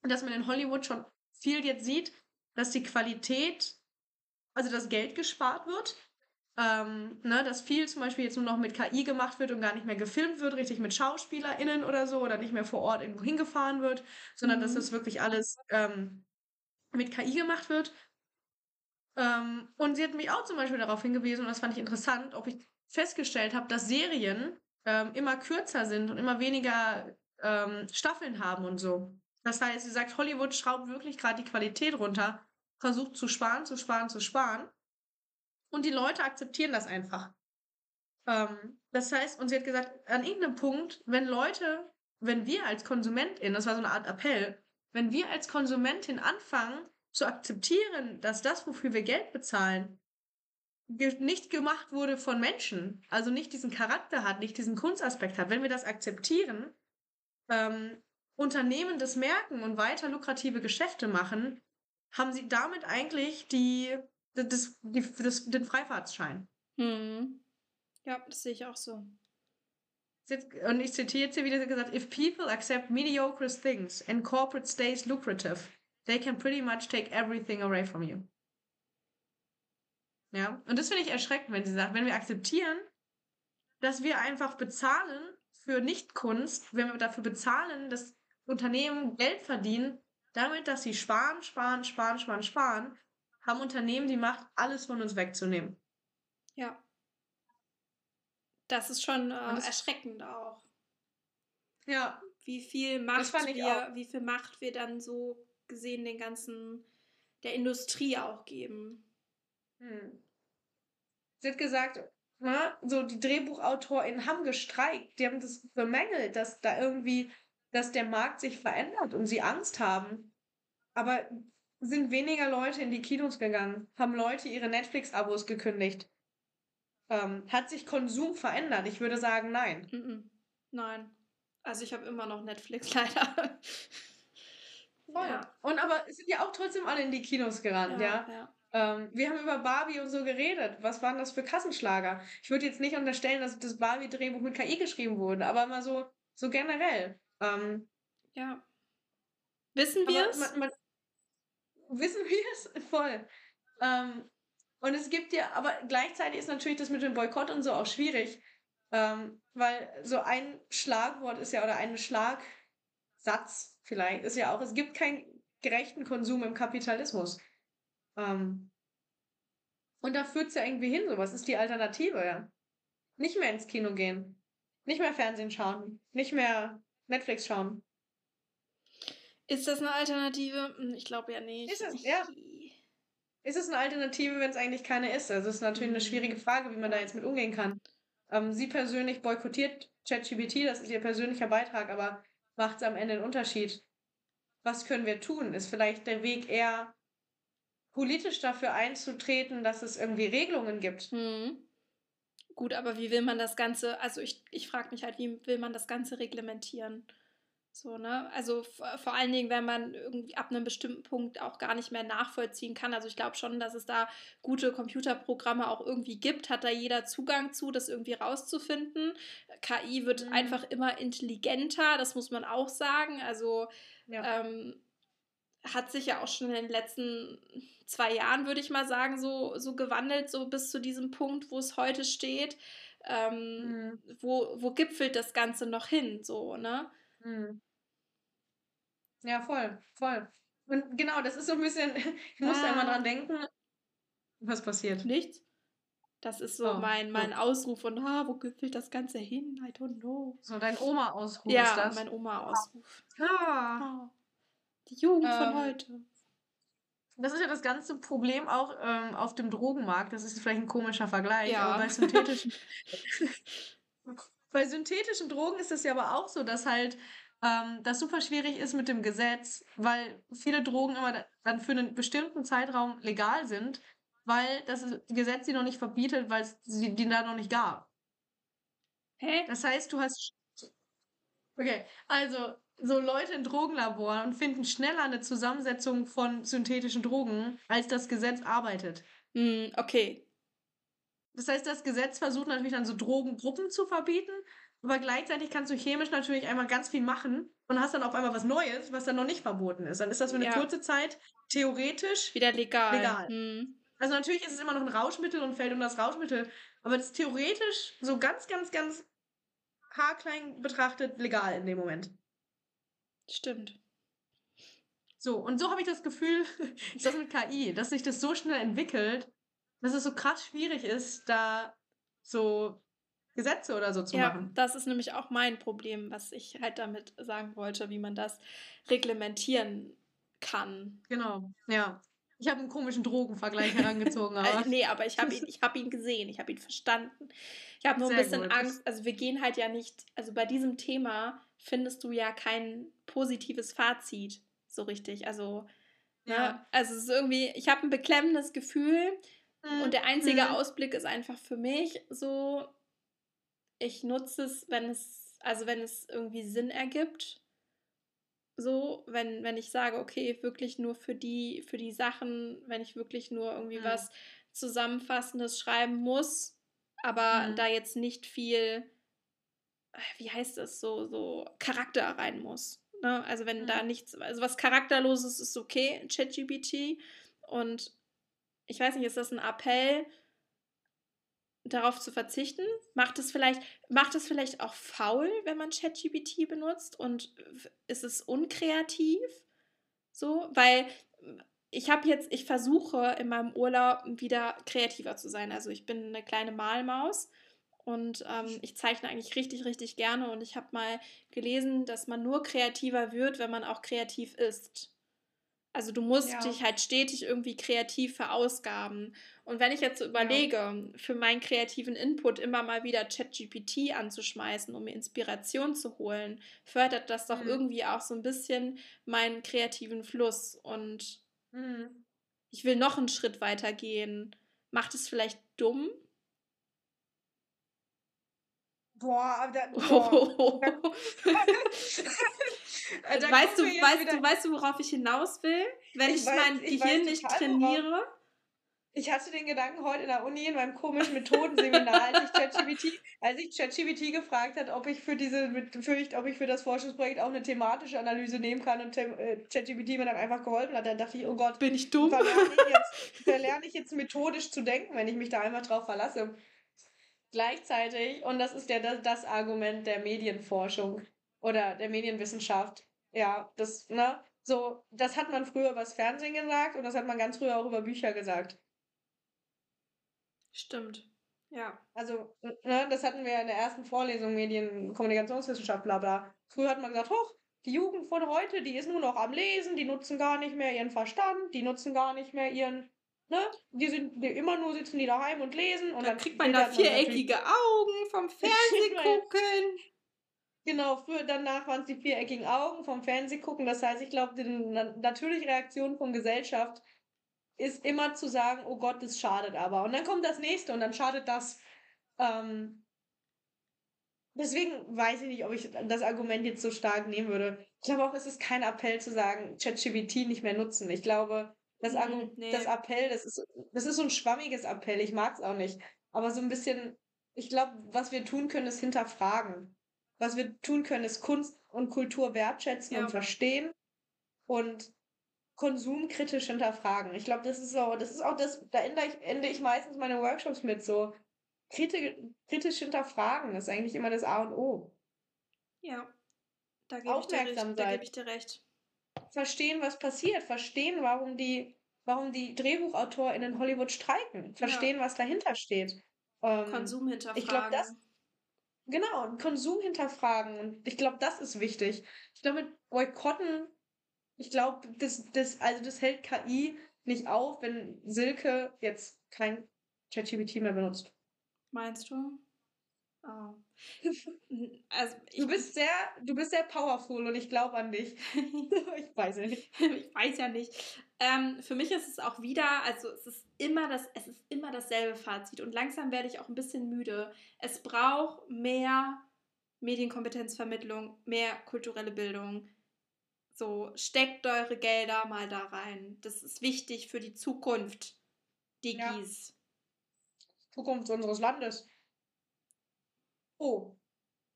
dass man in Hollywood schon viel jetzt sieht, dass die Qualität, also das Geld gespart wird ähm, ne, dass viel zum Beispiel jetzt nur noch mit KI gemacht wird und gar nicht mehr gefilmt wird, richtig mit SchauspielerInnen oder so, oder nicht mehr vor Ort irgendwo hingefahren wird, sondern mhm. dass das wirklich alles ähm, mit KI gemacht wird. Ähm, und sie hat mich auch zum Beispiel darauf hingewiesen, und das fand ich interessant, ob ich festgestellt habe, dass Serien ähm, immer kürzer sind und immer weniger ähm, Staffeln haben und so. Das heißt, sie sagt, Hollywood schraubt wirklich gerade die Qualität runter, versucht zu sparen, zu sparen, zu sparen. Und die Leute akzeptieren das einfach. Ähm, das heißt, und sie hat gesagt, an irgendeinem Punkt, wenn Leute, wenn wir als Konsumentin, das war so eine Art Appell, wenn wir als Konsumentin anfangen zu akzeptieren, dass das, wofür wir Geld bezahlen, nicht gemacht wurde von Menschen, also nicht diesen Charakter hat, nicht diesen Kunstaspekt hat, wenn wir das akzeptieren, ähm, Unternehmen das merken und weiter lukrative Geschäfte machen, haben sie damit eigentlich die das, die, das, den Freifahrtsschein. Mhm. Ja, das sehe ich auch so. Und ich zitiere jetzt hier wieder gesagt, if people accept mediocre things and corporate stays lucrative, they can pretty much take everything away from you. Ja, und das finde ich erschreckend, wenn sie sagt, wenn wir akzeptieren, dass wir einfach bezahlen für Nichtkunst, wenn wir dafür bezahlen, dass Unternehmen Geld verdienen, damit, dass sie sparen, sparen, sparen, sparen, sparen, haben Unternehmen die Macht, alles von uns wegzunehmen. Ja. Das ist schon äh, erschreckend auch. Ja. Wie viel Macht wir, wie viel Macht wir dann so gesehen den ganzen der Industrie auch geben. Hm. Sie hat gesagt, na, so die DrehbuchautorInnen haben gestreikt, die haben das bemängelt, dass da irgendwie, dass der Markt sich verändert und sie Angst haben. Aber sind weniger Leute in die Kinos gegangen, haben Leute ihre Netflix-Abos gekündigt. Ähm, hat sich Konsum verändert? Ich würde sagen, nein. Nein. Also ich habe immer noch Netflix leider. Voll. Ja. Und aber sind ja auch trotzdem alle in die Kinos gerannt, ja. ja? ja. Ähm, wir haben über Barbie und so geredet. Was waren das für Kassenschlager? Ich würde jetzt nicht unterstellen, dass das Barbie-Drehbuch mit KI geschrieben wurde, aber mal so, so generell. Ähm, ja. Wissen wir es? Wissen wir es voll. Ähm, und es gibt ja, aber gleichzeitig ist natürlich das mit dem Boykott und so auch schwierig. Ähm, weil so ein Schlagwort ist ja, oder ein Schlagsatz vielleicht, ist ja auch, es gibt keinen gerechten Konsum im Kapitalismus. Ähm, und da führt es ja irgendwie hin, so was ist die Alternative, ja. Nicht mehr ins Kino gehen. Nicht mehr Fernsehen schauen. Nicht mehr Netflix schauen. Ist das eine Alternative? Hm, ich glaube ja nicht. Ist es, ja. ist es eine Alternative, wenn es eigentlich keine ist? Also es ist natürlich eine schwierige Frage, wie man da jetzt mit umgehen kann. Ähm, sie persönlich boykottiert ChatGPT, das ist ihr persönlicher Beitrag, aber macht es am Ende einen Unterschied? Was können wir tun? Ist vielleicht der Weg eher politisch dafür einzutreten, dass es irgendwie Regelungen gibt? Mhm. Gut, aber wie will man das Ganze, also ich, ich frage mich halt, wie will man das Ganze reglementieren? So, ne? Also vor allen Dingen, wenn man irgendwie ab einem bestimmten Punkt auch gar nicht mehr nachvollziehen kann. Also ich glaube schon, dass es da gute Computerprogramme auch irgendwie gibt, hat da jeder Zugang zu, das irgendwie rauszufinden. KI wird mhm. einfach immer intelligenter, das muss man auch sagen. Also ja. ähm, hat sich ja auch schon in den letzten zwei Jahren, würde ich mal sagen, so, so gewandelt, so bis zu diesem Punkt, wo es heute steht. Ähm, mhm. wo, wo gipfelt das Ganze noch hin, so, ne? Mhm. Ja, voll, voll. Und genau, das ist so ein bisschen, ich musste ah. einmal dran denken. Was passiert? Nichts. Das ist so oh, mein, mein oh. Ausruf von, ah, wo gipfelt das Ganze hin? I don't know. So dein Oma-Ausruf ja, ist das? Ja, mein Oma-Ausruf. Ah. ah. Die Jugend ähm, von heute. Das ist ja das ganze Problem auch ähm, auf dem Drogenmarkt. Das ist vielleicht ein komischer Vergleich, ja. aber bei synthetischen, bei synthetischen Drogen ist es ja aber auch so, dass halt ähm, das super schwierig ist mit dem Gesetz, weil viele Drogen immer dann für einen bestimmten Zeitraum legal sind, weil das Gesetz sie noch nicht verbietet, weil es sie die da noch nicht gab. Hä? Das heißt, du hast. Okay, also so Leute in Drogenlaboren finden schneller eine Zusammensetzung von synthetischen Drogen, als das Gesetz arbeitet. Mm, okay. Das heißt, das Gesetz versucht natürlich dann so Drogengruppen zu verbieten, aber gleichzeitig kannst du chemisch natürlich einmal ganz viel machen und hast dann auf einmal was Neues, was dann noch nicht verboten ist. Dann ist das für eine ja. kurze Zeit theoretisch wieder legal. legal. Mhm. Also natürlich ist es immer noch ein Rauschmittel und fällt unter das Rauschmittel, aber das ist theoretisch so ganz, ganz, ganz haarklein betrachtet legal in dem Moment. Stimmt. So, und so habe ich das Gefühl, dass mit KI, dass sich das so schnell entwickelt, dass es so krass schwierig ist, da so Gesetze oder so zu ja, machen. Das ist nämlich auch mein Problem, was ich halt damit sagen wollte, wie man das reglementieren kann. Genau, ja. Ich habe einen komischen Drogenvergleich herangezogen. Aber. nee, aber ich habe ihn, hab ihn gesehen, ich habe ihn verstanden. Ich habe nur Sehr ein bisschen gut. Angst. Also wir gehen halt ja nicht, also bei diesem Thema findest du ja kein positives Fazit so richtig. Also, ne, ja. Ne? also es ist irgendwie, ich habe ein beklemmendes Gefühl mhm. und der einzige mhm. Ausblick ist einfach für mich so, ich nutze es, wenn es, also wenn es irgendwie Sinn ergibt. So, wenn, wenn ich sage, okay, wirklich nur für die, für die Sachen, wenn ich wirklich nur irgendwie mhm. was Zusammenfassendes schreiben muss, aber mhm. da jetzt nicht viel, wie heißt es, so, so Charakter rein muss. Ne? Also wenn mhm. da nichts, also was Charakterloses ist okay, ChatGPT. Und ich weiß nicht, ist das ein Appell, darauf zu verzichten? Macht es vielleicht, macht es vielleicht auch faul, wenn man ChatGPT benutzt und ist es unkreativ? So, weil ich habe jetzt, ich versuche in meinem Urlaub wieder kreativer zu sein. Also ich bin eine kleine Malmaus und ähm, ich zeichne eigentlich richtig, richtig gerne und ich habe mal gelesen, dass man nur kreativer wird, wenn man auch kreativ ist. Also du musst ja. dich halt stetig irgendwie kreativ verausgaben. Und wenn ich jetzt so überlege, ja. für meinen kreativen Input immer mal wieder ChatGPT anzuschmeißen, um mir Inspiration zu holen, fördert das doch mhm. irgendwie auch so ein bisschen meinen kreativen Fluss. Und mhm. ich will noch einen Schritt weiter gehen. Macht es vielleicht dumm? Boah, da, boah. Äh, weißt, du, weißt, du, weißt du, worauf ich hinaus will? Wenn ich, ich weiß, mein ich Gehirn nicht trainiere? Worauf. Ich hatte den Gedanken heute in der Uni in meinem komischen Methodenseminar, als ich ChatGPT, als ich ChatGPT gefragt hat, ob ich für diese, für ich, ob ich für das Forschungsprojekt auch eine thematische Analyse nehmen kann und äh, ChatGPT mir dann einfach geholfen hat, dann dachte ich, oh Gott, bin ich dumm? Verlerne ich, jetzt, verlerne ich jetzt methodisch zu denken, wenn ich mich da einfach drauf verlasse. Gleichzeitig, und das ist ja das, das Argument der Medienforschung, oder der Medienwissenschaft. Ja, das, ne? So, das hat man früher über das Fernsehen gesagt und das hat man ganz früher auch über Bücher gesagt. Stimmt. Ja. Also, ne, das hatten wir in der ersten Vorlesung Medien, Kommunikationswissenschaft, bla bla. Früher hat man gesagt, hoch, die Jugend von heute, die ist nur noch am Lesen, die nutzen gar nicht mehr ihren Verstand, die nutzen gar nicht mehr ihren ne, die sind die immer nur sitzen die daheim und lesen und dann, dann kriegt man da viereckige Augen vom Fernsehen gucken. Genau, für danach waren es die viereckigen Augen vom Fernsehen gucken. Das heißt, ich glaube, die natürliche Reaktion von Gesellschaft ist immer zu sagen, oh Gott, das schadet aber. Und dann kommt das nächste und dann schadet das. Ähm, deswegen weiß ich nicht, ob ich das Argument jetzt so stark nehmen würde. Ich glaube auch, es ist kein Appell zu sagen, ChatGPT nicht mehr nutzen. Ich glaube, das, mhm, nee. das Appell, das ist, das ist so ein schwammiges Appell. Ich mag es auch nicht. Aber so ein bisschen, ich glaube, was wir tun können, ist hinterfragen was wir tun können, ist Kunst und Kultur wertschätzen ja. und verstehen und konsumkritisch hinterfragen. Ich glaube, das ist so, das ist auch das, da ende ich, ende ich meistens meine Workshops mit so. Kritisch, kritisch hinterfragen ist eigentlich immer das A und O. Ja, da gebe ich, dir recht, da gebe ich dir recht. Verstehen, was passiert, verstehen, warum die, warum die DrehbuchautorInnen in Hollywood streiken, verstehen, ja. was dahinter steht. Ähm, Konsum hinterfragen. Ich glaube, das, Genau, Konsum hinterfragen. Und ich glaube, das ist wichtig. Ich glaube, mit Boykotten, ich glaube, das, das, also das hält KI nicht auf, wenn Silke jetzt kein ChatGPT mehr benutzt. Meinst du? Oh. Also du bist sehr, du bist sehr powerful und ich glaube an dich. ich weiß nicht. ich weiß ja nicht. Ähm, für mich ist es auch wieder, also es ist immer das, es ist immer dasselbe Fazit und langsam werde ich auch ein bisschen müde. Es braucht mehr Medienkompetenzvermittlung, mehr kulturelle Bildung. So, steckt eure Gelder mal da rein. Das ist wichtig für die Zukunft. Digis. Ja. Zukunft unseres Landes. Oh,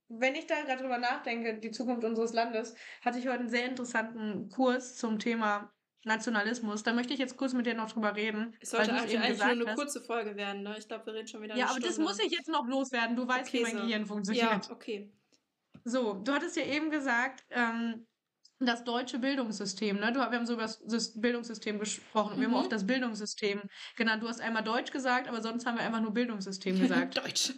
wenn ich da gerade drüber nachdenke, die Zukunft unseres Landes, hatte ich heute einen sehr interessanten Kurs zum Thema Nationalismus. Da möchte ich jetzt kurz mit dir noch drüber reden. Es sollte eigentlich, eigentlich nur eine kurze Folge werden, ne? Ich glaube, wir reden schon wieder. Ja, aber Stunde. das muss ich jetzt noch loswerden. Du weißt, okay, wie mein so. Gehirn funktioniert. Ja, okay. So, du hattest ja eben gesagt, ähm, das deutsche Bildungssystem, ne? Du, wir haben so über das Bildungssystem gesprochen. Mhm. Wir haben auch mhm. das Bildungssystem genannt. Du hast einmal Deutsch gesagt, aber sonst haben wir einfach nur Bildungssystem gesagt. Deutsch.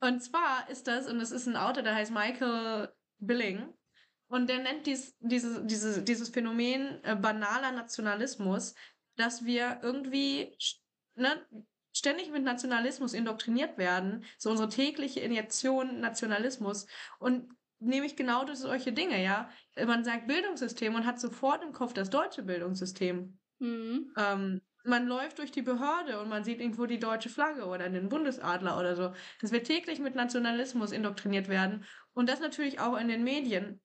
Und zwar ist das, und das ist ein Autor, der heißt Michael Billing. Und der nennt dies, diese, diese, dieses Phänomen äh, banaler Nationalismus, dass wir irgendwie ne, ständig mit Nationalismus indoktriniert werden, so unsere tägliche Injektion Nationalismus. Und nämlich genau durch solche Dinge, ja. Man sagt Bildungssystem und hat sofort im Kopf das deutsche Bildungssystem. Mhm. Ähm, man läuft durch die Behörde und man sieht irgendwo die deutsche Flagge oder den Bundesadler oder so. Dass wir täglich mit Nationalismus indoktriniert werden. Und das natürlich auch in den Medien.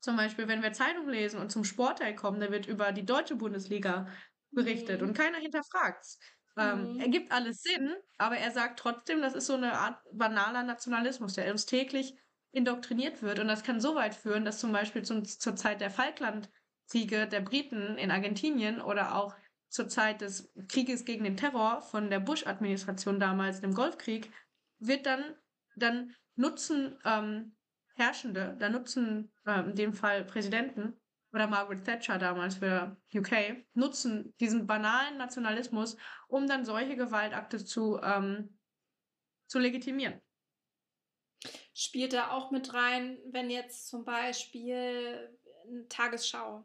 Zum Beispiel, wenn wir Zeitung lesen und zum Sportteil kommen, da wird über die deutsche Bundesliga berichtet mhm. und keiner hinterfragt's. Ähm, mhm. Ergibt alles Sinn, aber er sagt trotzdem, das ist so eine Art banaler Nationalismus, der uns täglich indoktriniert wird. Und das kann so weit führen, dass zum Beispiel zum, zur Zeit der Falklandkriege der Briten in Argentinien oder auch zur Zeit des Krieges gegen den Terror von der Bush-Administration damals, dem Golfkrieg, wird dann, dann nutzen ähm, Herrschende, da nutzen äh, in dem Fall Präsidenten oder Margaret Thatcher damals für UK, nutzen diesen banalen Nationalismus, um dann solche Gewaltakte zu, ähm, zu legitimieren. Spielt da auch mit rein, wenn jetzt zum Beispiel eine Tagesschau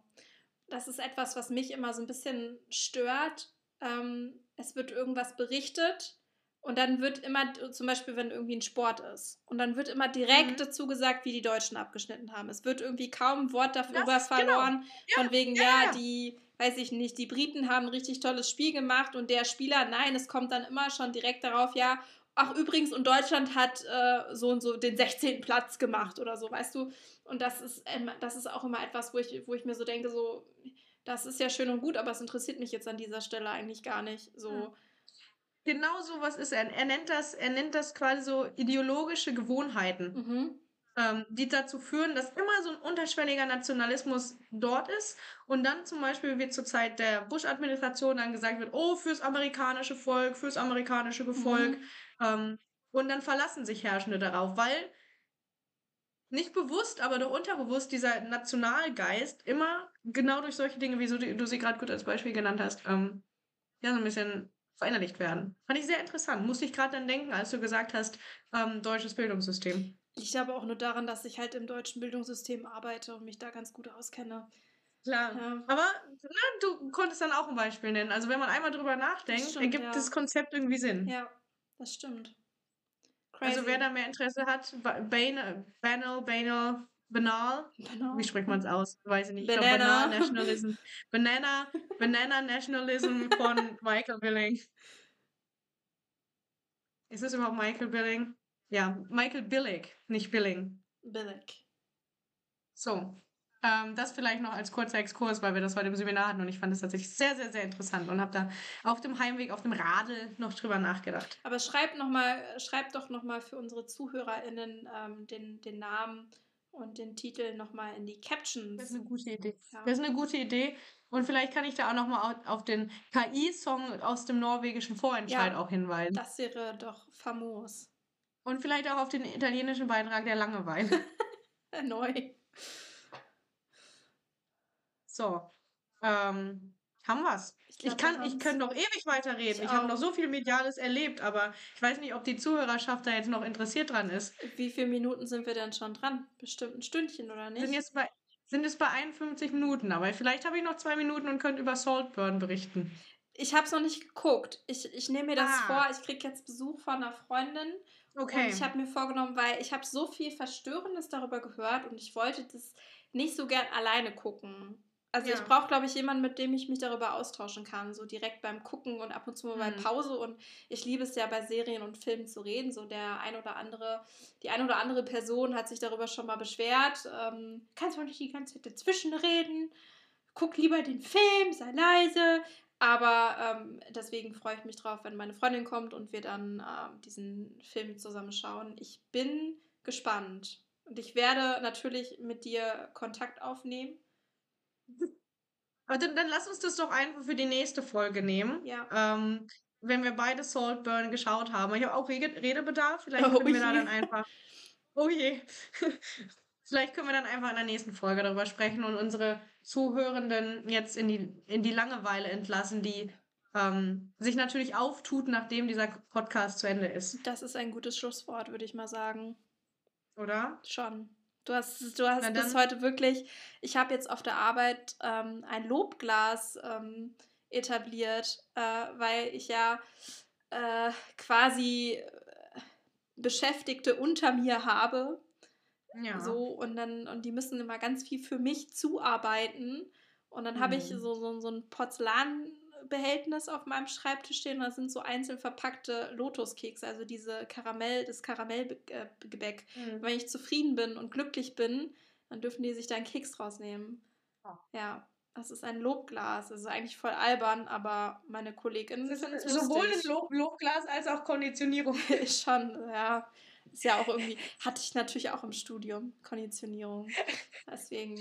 das ist etwas, was mich immer so ein bisschen stört. Ähm, es wird irgendwas berichtet und dann wird immer, zum Beispiel, wenn irgendwie ein Sport ist, und dann wird immer direkt mhm. dazu gesagt, wie die Deutschen abgeschnitten haben. Es wird irgendwie kaum ein Wort darüber das, genau. verloren, genau. ja, von wegen, ja, ja, die, weiß ich nicht, die Briten haben ein richtig tolles Spiel gemacht und der Spieler, nein, es kommt dann immer schon direkt darauf, ja, ach übrigens, und Deutschland hat äh, so und so den 16. Platz gemacht oder so, weißt du? Und das ist, das ist auch immer etwas, wo ich, wo ich mir so denke, so, das ist ja schön und gut, aber es interessiert mich jetzt an dieser Stelle eigentlich gar nicht. So. Genau so was ist er. Er nennt das, er nennt das quasi so ideologische Gewohnheiten. Mhm. Ähm, die dazu führen, dass immer so ein unterschwelliger Nationalismus dort ist und dann zum Beispiel wird zur Zeit der Bush-Administration dann gesagt wird, oh, fürs amerikanische Volk, fürs amerikanische Volk. Mhm. Ähm, und dann verlassen sich Herrschende darauf, weil nicht bewusst, aber doch unterbewusst dieser Nationalgeist immer genau durch solche Dinge, wie du sie gerade gut als Beispiel genannt hast, ähm, ja, so ein bisschen verinnerlicht werden. Fand ich sehr interessant. Musste ich gerade dann denken, als du gesagt hast, ähm, deutsches Bildungssystem. Liegt aber auch nur daran, dass ich halt im deutschen Bildungssystem arbeite und mich da ganz gut auskenne. Klar. Ja. Aber na, du konntest dann auch ein Beispiel nennen. Also wenn man einmal drüber nachdenkt, stimmt, ergibt ja. das Konzept irgendwie Sinn. Ja, das stimmt. Also wer da mehr Interesse hat, Banal, Banal, Banal, Genau. wie spricht man es aus? Weiß ich nicht. Ich glaub, Banana. Banal Nationalism. Banana, Banana Nationalism von Michael Billing. Ist es überhaupt Michael Billing? Ja, Michael Billig, nicht Billing. Billig. So, ähm, das vielleicht noch als kurzer Exkurs, weil wir das heute im Seminar hatten und ich fand es tatsächlich sehr, sehr, sehr interessant und habe da auf dem Heimweg, auf dem Radl noch drüber nachgedacht. Aber schreibt noch mal, schreibt doch nochmal für unsere ZuhörerInnen ähm, den, den Namen und den Titel nochmal in die Captions. Das ist eine gute Idee. Ja. Das ist eine gute Idee. Und vielleicht kann ich da auch nochmal auf den KI-Song aus dem norwegischen Vorentscheid Ja. auch hinweisen. Das wäre doch famos. Und vielleicht auch auf den italienischen Beitrag der Langeweile. Neu. So, ähm, haben wir's. Ich, Ich kann, ich könnte noch ewig weiterreden. Ich Ich habe noch so viel Mediales erlebt, aber ich weiß nicht, ob die Zuhörerschaft da jetzt noch interessiert dran ist. Wie viele Minuten sind wir denn schon dran? Bestimmt ein Stündchen, oder nicht? Sind jetzt bei, sind es bei 51 Minuten, aber vielleicht habe ich noch zwei Minuten und könnte über Saltburn berichten. Ich habe es noch nicht geguckt. Ich, ich nehme mir das Ah. vor. Ich kriege jetzt Besuch von einer Freundin. Okay. Und ich habe mir vorgenommen, weil ich habe so viel Verstörendes darüber gehört und ich wollte das nicht so gern alleine gucken. Also Ja. ich brauche, glaube ich, jemanden, mit dem ich mich darüber austauschen kann, so direkt beim Gucken und ab und zu mal bei Mhm. Pause. Und ich liebe es ja bei Serien und Filmen zu reden. So der ein oder andere, die ein oder andere Person hat sich darüber schon mal beschwert. Ähm, kannst du nicht die ganze Zeit dazwischen reden? Guck lieber den Film, sei leise. Aber ähm, deswegen freue ich mich drauf, wenn meine Freundin kommt und wir dann ähm, diesen Film zusammen schauen. Ich bin gespannt. Und ich werde natürlich mit dir Kontakt aufnehmen. Aber dann, dann lass uns das doch einfach für die nächste Folge nehmen. Ja. Ähm, wenn wir beide Saltburn geschaut haben. Ich habe auch Rede Redebedarf. Vielleicht Oh können wir da dann einfach. Oh je. Vielleicht können wir dann einfach in der nächsten Folge darüber sprechen und unsere Zuhörenden jetzt in die, in die Langeweile entlassen, die ähm, sich natürlich auftut, nachdem dieser Podcast zu Ende ist. Das ist ein gutes Schlusswort, würde ich mal sagen. Oder? Schon. Du hast, du hast Na bis dann. heute wirklich. Ich habe jetzt auf der Arbeit ähm, ein Lobglas ähm, etabliert, äh, weil ich ja äh, quasi äh, Beschäftigte unter mir habe. Ja. So, und dann, und die müssen immer ganz viel für mich zuarbeiten. Und dann habe ich Mhm. so, so, so ein Porzellanbehältnis auf meinem Schreibtisch stehen. Da sind so einzeln verpackte Lotuskekse, also diese Karamell, das Karamellgebäck. Mhm. Wenn ich zufrieden bin und glücklich bin, dann dürfen die sich da einen Keks rausnehmen. Oh. Ja, das ist ein Lobglas. Ist eigentlich voll albern, aber meine Kolleginnen es ist sowohl ein. Lob Lobglas als auch Konditionierung. Schon, ja. Ist ja auch irgendwie, hatte ich natürlich auch im Studium, Konditionierung. Deswegen.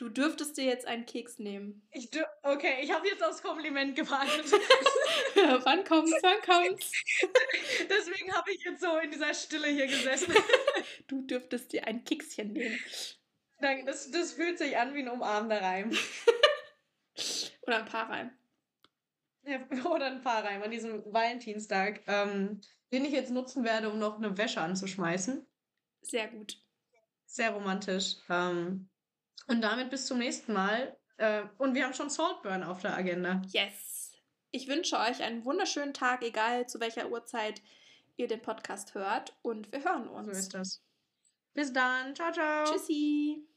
Du dürftest dir jetzt einen Keks nehmen. Ich, okay, ich habe jetzt aufs Kompliment gewartet. wann kommt's, wann kommt's? Deswegen habe ich jetzt so in dieser Stille hier gesessen. Du dürftest dir ein Kekschen nehmen. Danke, Das, das fühlt sich an wie ein umarmender Reim. Oder ein paar Reim. Ja, Oder ein paar Reim an diesem Valentinstag, ähm, den ich jetzt nutzen werde, um noch eine Wäsche anzuschmeißen. Sehr gut. Sehr romantisch. Ähm, und damit bis zum nächsten Mal. Äh, und wir haben schon Saltburn auf der Agenda. Yes. Ich wünsche euch einen wunderschönen Tag, egal zu welcher Uhrzeit ihr den Podcast hört. Und wir hören uns. So ist das. Bis dann. Ciao, ciao. Tschüssi.